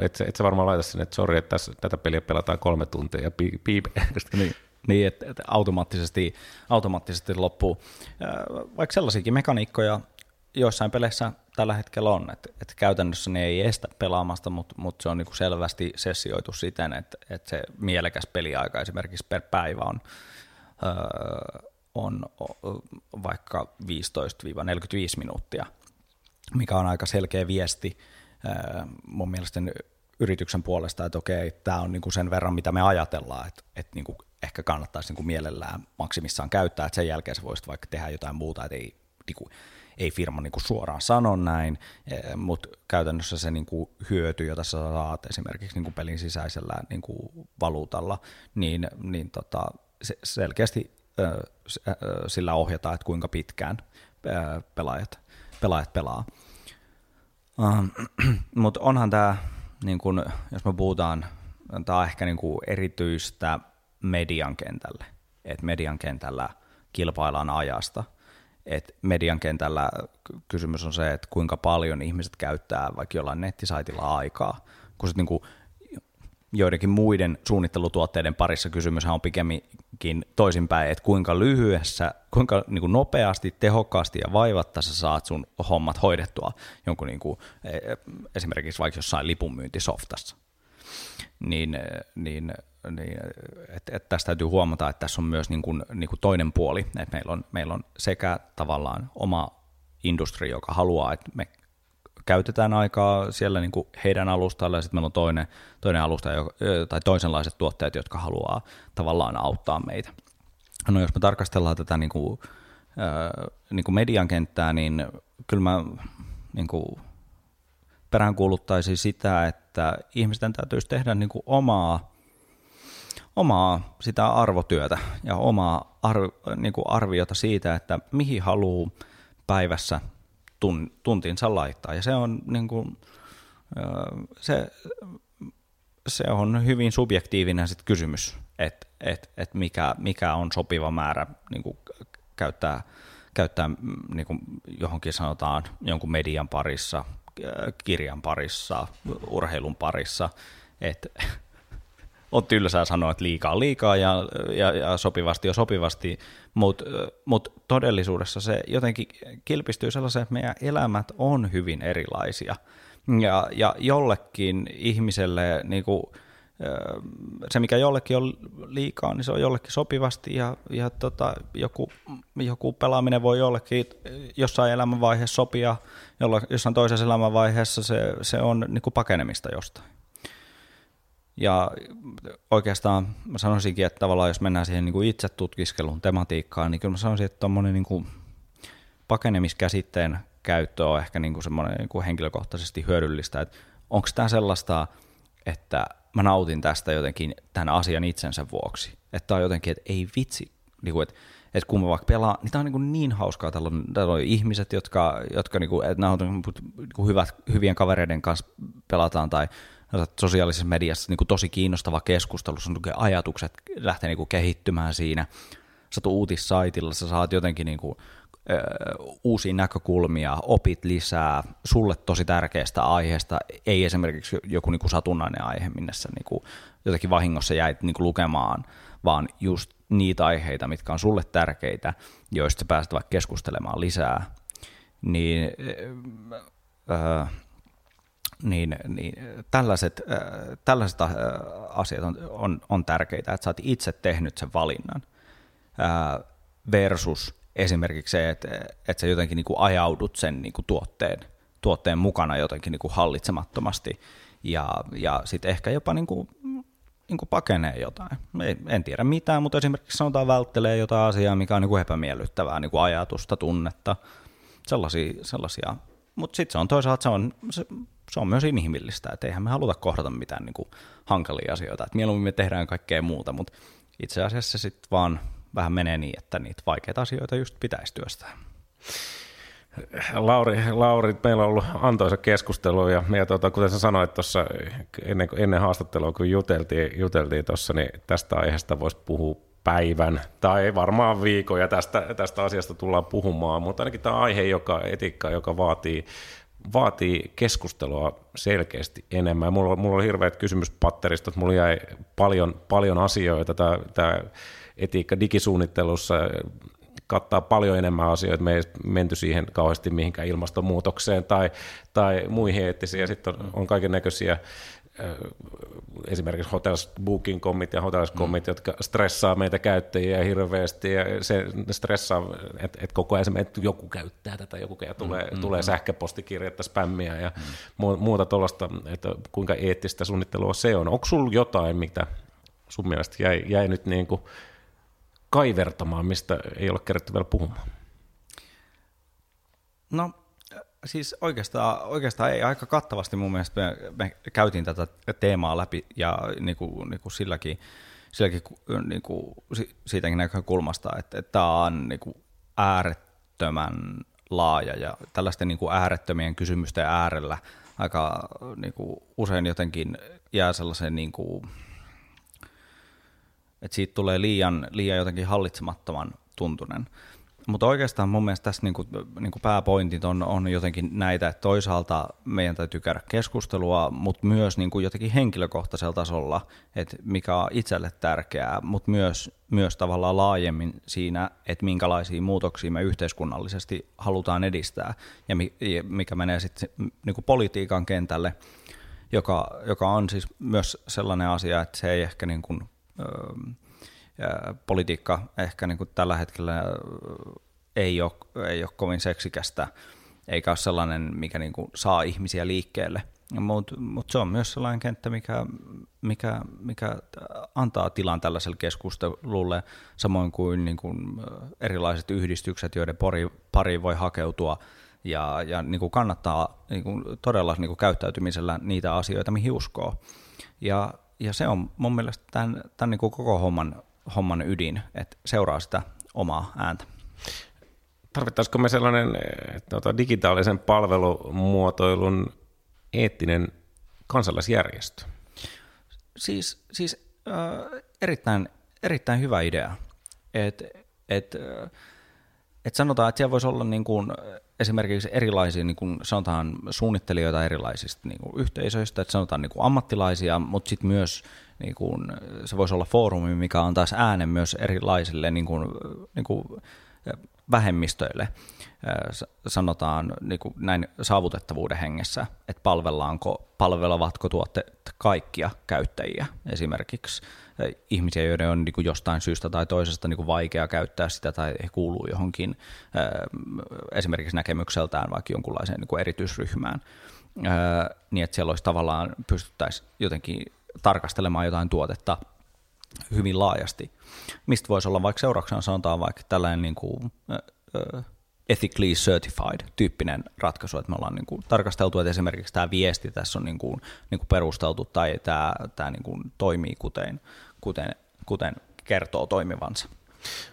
et, et sä varmaan laita sinne, että sori, että tässä, tätä peliä pelataan kolme tuntia ja piip. piip. niin, niin että, että automaattisesti, automaattisesti loppuu. Vaikka sellaisiakin mekaniikkoja joissain peleissä tällä hetkellä on, että, että käytännössä ne ei estä pelaamasta, mutta, mutta se on niin selvästi sessioitu siten, että, että se mielekäs peliaika esimerkiksi per päivä on, öö, on vaikka 15-45 minuuttia, mikä on aika selkeä viesti öö, mun mielestä yrityksen puolesta, että okei, tämä on niin kuin sen verran, mitä me ajatellaan, että, että niin kuin ehkä kannattaisi niin kuin mielellään maksimissaan käyttää, että sen jälkeen sä voisit vaikka tehdä jotain muuta, että ei, niin kuin, ei firma niin kuin suoraan sano näin, eh, mutta käytännössä se niin kuin hyöty, jota sä saat esimerkiksi niin kuin pelin sisäisellä niin kuin valuutalla, niin, niin tota, se selkeästi sillä ohjataan, että kuinka pitkään pelaajat, pelaajat pelaa. Uh, mutta onhan tämä, niin jos me puhutaan, tämä on ehkä niin kuin erityistä median kentälle, että median kentällä kilpaillaan ajasta – et median kentällä kysymys on se, että kuinka paljon ihmiset käyttää vaikka jollain nettisaitilla aikaa, kun sit niinku joidenkin muiden suunnittelutuotteiden parissa kysymys on pikemminkin toisinpäin, että kuinka lyhyessä, kuinka niin kuin nopeasti, tehokkaasti ja vaivatta sä saat sun hommat hoidettua jonkun niin kuin, e, esimerkiksi vaikka jossain lipunmyyntisoftassa. Niin, niin niin, et, et tästä täytyy huomata, että tässä on myös niin kuin, niin kuin toinen puoli, että meillä on, meillä on sekä tavallaan oma industri, joka haluaa, että me käytetään aikaa siellä niin kuin heidän alustalla, ja sitten meillä on toinen, toinen alusta, tai toisenlaiset tuotteet, jotka haluaa tavallaan auttaa meitä. No jos me tarkastellaan tätä niin kuin, niin kuin median kenttää, niin kyllä mä niin kuin, peräänkuuluttaisin sitä, että ihmisten täytyisi tehdä niin kuin omaa omaa sitä arvotyötä ja omaa arv, niin kuin arviota siitä, että mihin haluaa päivässä tun, tuntinsa laittaa. Ja se on, niin kuin, se, se on hyvin subjektiivinen sit kysymys, että et, et mikä, mikä on sopiva määrä niin kuin käyttää, käyttää niin kuin johonkin sanotaan jonkun median parissa, kirjan parissa, urheilun parissa, että on tylsää sanoa, että liikaa liikaa ja, ja, ja sopivasti on sopivasti, mutta mut todellisuudessa se jotenkin kilpistyy sellaiseen, että meidän elämät on hyvin erilaisia. Ja, ja jollekin ihmiselle niin kuin, se, mikä jollekin on liikaa, niin se on jollekin sopivasti ja, ja tota, joku, joku pelaaminen voi jollekin jossain elämänvaiheessa sopia, jolla, jossain toisessa elämänvaiheessa se, se on niin kuin pakenemista jostain. Ja oikeastaan mä sanoisinkin, että tavallaan jos mennään siihen niin kuin itse tutkiskelun tematiikkaan, niin kyllä mä sanoisin, että tuommoinen niin kuin pakenemiskäsitteen käyttö on ehkä niin kuin semmoinen niin kuin henkilökohtaisesti hyödyllistä, että onko tämä sellaista, että mä nautin tästä jotenkin tämän asian itsensä vuoksi, että on jotenkin, että ei vitsi, niin kuin, että, että kun mä vaikka pelaan, niin tämä on niin, niin hauskaa, täällä on, täällä on ihmiset, jotka, jotka niin kuin, että nämä on niin kuin hyvät, hyvien kavereiden kanssa pelataan tai sosiaalisessa mediassa niin kuin tosi kiinnostava keskustelu, sun ajatukset lähtee niin kuin kehittymään siinä. Sä tulet uutissaitilla, sä saat jotenkin niin kuin, ö, uusia näkökulmia, opit lisää, sulle tosi tärkeästä aiheesta, ei esimerkiksi joku niin kuin satunnainen aihe, minne sä niin kuin jotenkin vahingossa jäit niin kuin lukemaan, vaan just niitä aiheita, mitkä on sulle tärkeitä, joista sä pääset vaikka keskustelemaan lisää, niin ö, niin, niin tällaiset, äh, tällaiset äh, asiat on, on, on tärkeitä, että sä oot itse tehnyt sen valinnan äh, versus esimerkiksi se, että, että sä jotenkin niin kuin ajaudut sen niin kuin tuotteen, tuotteen mukana jotenkin niin kuin hallitsemattomasti ja, ja sitten ehkä jopa niin kuin, niin kuin pakenee jotain. En tiedä mitään, mutta esimerkiksi sanotaan välttelee jotain asiaa, mikä on niin kuin epämiellyttävää, niin kuin ajatusta, tunnetta, sellaisia, sellaisia mutta sitten se on toisaalta se on, se, se on myös inhimillistä, että eihän me haluta kohdata mitään niin kuin hankalia asioita, että mieluummin me tehdään kaikkea muuta, mutta itse asiassa sitten vaan vähän menee niin, että niitä vaikeita asioita just pitäisi työstää. Lauri, Lauri, meillä on ollut antoisa keskustelu ja, ja tuota, kuten sä sanoit tuossa ennen, ennen haastattelua, kun juteltiin, juteltiin tuossa, niin tästä aiheesta voisi puhua päivän tai varmaan viikon ja tästä, tästä asiasta tullaan puhumaan, mutta ainakin tämä aihe, joka etiikka, joka vaatii vaatii keskustelua selkeästi enemmän. Mulla, mulla oli hirveät kysymyspatteristot, mulla jäi paljon, paljon asioita. Tämä, tämä etiikka digisuunnittelussa kattaa paljon enemmän asioita. Me ei menty siihen kauheasti mihinkään ilmastonmuutokseen tai, tai muihin eettisiin. Ja sitten on, on kaiken näköisiä esimerkiksi hotels booking commit ja hotels commit, mm. jotka stressaa meitä käyttäjiä hirveästi ja se stressaa, että et koko ajan että joku käyttää tätä, joku ja tulee, mm, tulee mm. sähköpostikirjettä, spämmiä ja mm. muuta tuollaista, että kuinka eettistä suunnittelua se on. Onko sulla jotain, mitä sun mielestä jäi, jäi nyt niin kuin kaivertamaan, mistä ei ole kerätty vielä puhumaan? No siis oikeastaan, oikeastaan ei aika kattavasti mun mielestä me, me käytiin tätä teemaa läpi ja niin kuin, niin kuin silläkin, silläkin niin kuin, siitäkin näkökulmasta, että, että tämä on niin kuin äärettömän laaja ja tällaisten niin kuin äärettömien kysymysten äärellä aika niin kuin, usein jotenkin jää sellaisen niin kuin, että siitä tulee liian, liian jotenkin hallitsemattoman tuntunen. Mutta oikeastaan mun mielestä tässä niinku, niinku pääpointit on, on jotenkin näitä, että toisaalta meidän täytyy käydä keskustelua, mutta myös niinku jotenkin henkilökohtaisella tasolla, että mikä on itselle tärkeää, mutta myös, myös tavallaan laajemmin siinä, että minkälaisia muutoksia me yhteiskunnallisesti halutaan edistää ja mikä menee sitten niinku politiikan kentälle, joka, joka on siis myös sellainen asia, että se ei ehkä niin kuin, öö, politiikka ehkä niin kuin tällä hetkellä ei ole, ei ole kovin seksikästä, eikä ole sellainen, mikä niin kuin saa ihmisiä liikkeelle. Mutta mut se on myös sellainen kenttä, mikä, mikä, mikä antaa tilan tällaiselle keskustelulle, samoin kuin, niin kuin erilaiset yhdistykset, joiden pari, pari voi hakeutua ja, ja niin kuin kannattaa niin kuin todella niin kuin käyttäytymisellä niitä asioita, mihin uskoo. Ja, ja se on mun mielestä tämän, tämän niin kuin koko homman homman ydin, että seuraa sitä omaa ääntä. Tarvittaisiko me sellainen tuota, digitaalisen palvelumuotoilun eettinen kansalaisjärjestö? Siis, siis äh, erittäin, erittäin hyvä idea. Et, et, äh, et sanotaan, että siellä voisi olla niin kuin esimerkiksi erilaisia, niin kuin sanotaan suunnittelijoita erilaisista niin kuin yhteisöistä, että sanotaan niin kuin ammattilaisia, mutta sitten myös niin kuin, se voisi olla foorumi, mikä antaisi äänen myös erilaisille niin kuin, niin kuin vähemmistöille, sanotaan niin kuin näin saavutettavuuden hengessä, että palvellaanko, palvelevatko tuotteet kaikkia käyttäjiä esimerkiksi. Ihmisiä, joiden on niin kuin jostain syystä tai toisesta niin kuin vaikea käyttää sitä tai he kuuluu johonkin esimerkiksi näkemykseltään vaikka jonkunlaiseen niin kuin erityisryhmään, niin että siellä olisi tavallaan pystyttäisiin jotenkin tarkastelemaan jotain tuotetta hyvin laajasti, mistä voisi olla vaikka seurauksena sanotaan vaikka tällainen niin kuin, uh, ethically certified tyyppinen ratkaisu, että me ollaan niin kuin tarkasteltu, että esimerkiksi tämä viesti tässä on niin kuin, niin kuin perusteltu tai tämä, tämä niin kuin toimii kuten, kuten, kuten kertoo toimivansa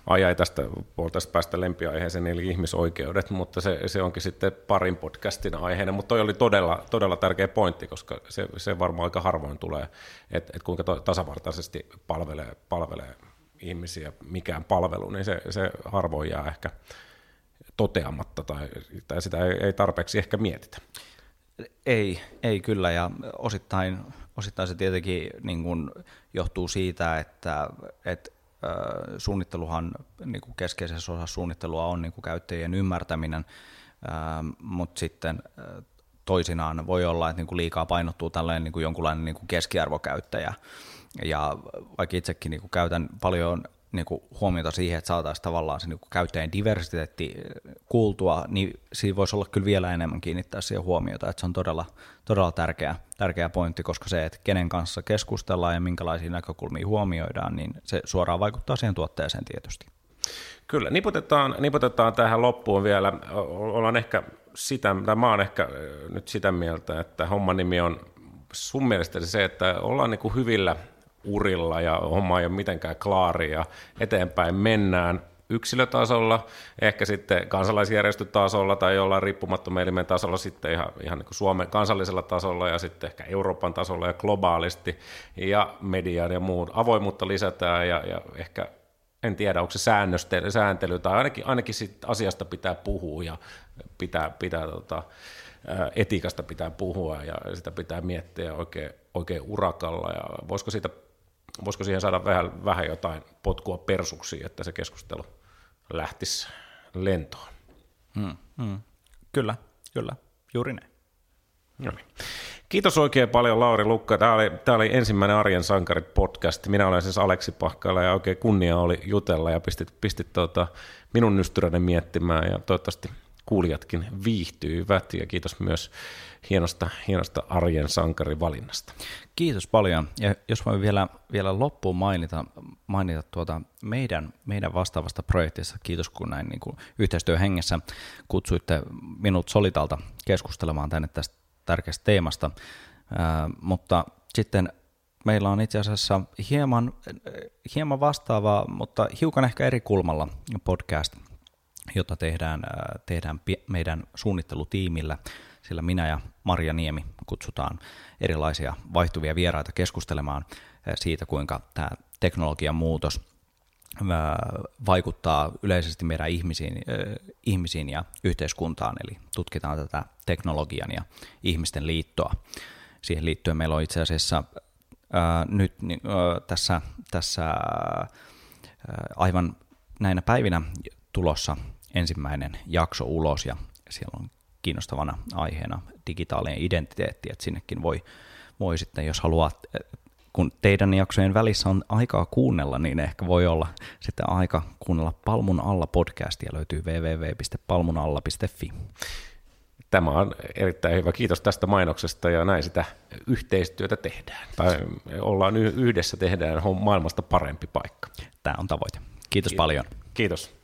ajai tästä puolesta päästä lempiaiheeseen, eli ihmisoikeudet, mutta se, se onkin sitten parin podcastin aiheena, mutta toi oli todella, todella tärkeä pointti, koska se, se varmaan aika harvoin tulee, että, että kuinka tasavartaisesti palvelee, palvelee ihmisiä mikään palvelu, niin se, se harvoin jää ehkä toteamatta tai, tai sitä ei, ei tarpeeksi ehkä mietitä. Ei, ei kyllä, ja osittain, osittain se tietenkin niin kuin johtuu siitä, että, että suunnitteluhan niin kuin keskeisessä osassa suunnittelua on niin kuin käyttäjien ymmärtäminen, mutta sitten toisinaan voi olla, että niin kuin liikaa painottuu tällainen niin kuin jonkunlainen niin kuin keskiarvokäyttäjä. Ja vaikka itsekin niin kuin käytän paljon niin kuin huomiota siihen, että saataisiin tavallaan se niin kuin käyttäjän diversiteetti kuultua, niin siinä voisi olla kyllä vielä enemmän kiinnittää siihen huomiota, että se on todella, todella tärkeä, tärkeä pointti, koska se, että kenen kanssa keskustellaan ja minkälaisia näkökulmia huomioidaan, niin se suoraan vaikuttaa siihen tuotteeseen tietysti. Kyllä, niputetaan, niputetaan tähän loppuun vielä. Ollaan ehkä sitä, tai mä oon ehkä nyt sitä mieltä, että homman nimi on sun mielestä se, että ollaan niin kuin hyvillä urilla ja homma ei ole mitenkään klaari ja eteenpäin mennään. Yksilötasolla, ehkä sitten kansalaisjärjestötasolla tai jollain riippumattoman elimen tasolla sitten ihan, ihan niin kuin Suomen kansallisella tasolla ja sitten ehkä Euroopan tasolla ja globaalisti. Ja median ja muun avoimuutta lisätään ja, ja ehkä en tiedä, onko se säännöstely, sääntely tai ainakin, ainakin sit asiasta pitää puhua ja pitää, pitää tota, etiikasta pitää puhua ja sitä pitää miettiä oikein, oikein urakalla. Ja voisiko, siitä, voisiko siihen saada vähän, vähän jotain potkua persuksiin, että se keskustelu lähtisi lentoon. Hmm, hmm. Kyllä, kyllä, juuri näin. No niin. Kiitos oikein paljon Lauri Lukka. Tämä oli, tämä oli ensimmäinen Arjen Sankarit podcast. Minä olen siis Aleksi Pahkala ja oikein kunnia oli jutella ja pistit, pistit tuota, minun nystyränne miettimään ja toivottavasti kuulijatkin viihtyivät. Ja kiitos myös hienosta, hienosta Arjen Sankarin valinnasta. Kiitos paljon. Ja jos voin vielä, vielä loppuun mainita, mainita tuota meidän, meidän vastaavasta projektista, kiitos kun näin niin kuin yhteistyöhengessä kutsuitte minut Solitalta keskustelemaan tänne tästä tärkeästä teemasta, Ää, mutta sitten meillä on itse asiassa hieman, hieman vastaava, mutta hiukan ehkä eri kulmalla podcast, jota tehdään, tehdään meidän suunnittelutiimillä, sillä minä ja Maria Niemi kutsutaan erilaisia vaihtuvia vieraita keskustelemaan siitä, kuinka tämä teknologian muutos vaikuttaa yleisesti meidän ihmisiin, ihmisiin ja yhteiskuntaan, eli tutkitaan tätä teknologian ja ihmisten liittoa. Siihen liittyen meillä on itse asiassa ää, nyt ää, tässä, tässä ää, aivan näinä päivinä tulossa ensimmäinen jakso ulos, ja siellä on kiinnostavana aiheena digitaalinen identiteetti, että sinnekin voi, voi sitten, jos haluaa kun teidän jaksojen välissä on aikaa kuunnella, niin ehkä voi olla sitten aika kuunnella Palmun alla podcastia, löytyy www.palmunalla.fi. Tämä on erittäin hyvä. Kiitos tästä mainoksesta ja näin sitä yhteistyötä tehdään. Tai ollaan yhdessä, tehdään maailmasta parempi paikka. Tämä on tavoite. Kiitos, Kiitos. paljon. Kiitos.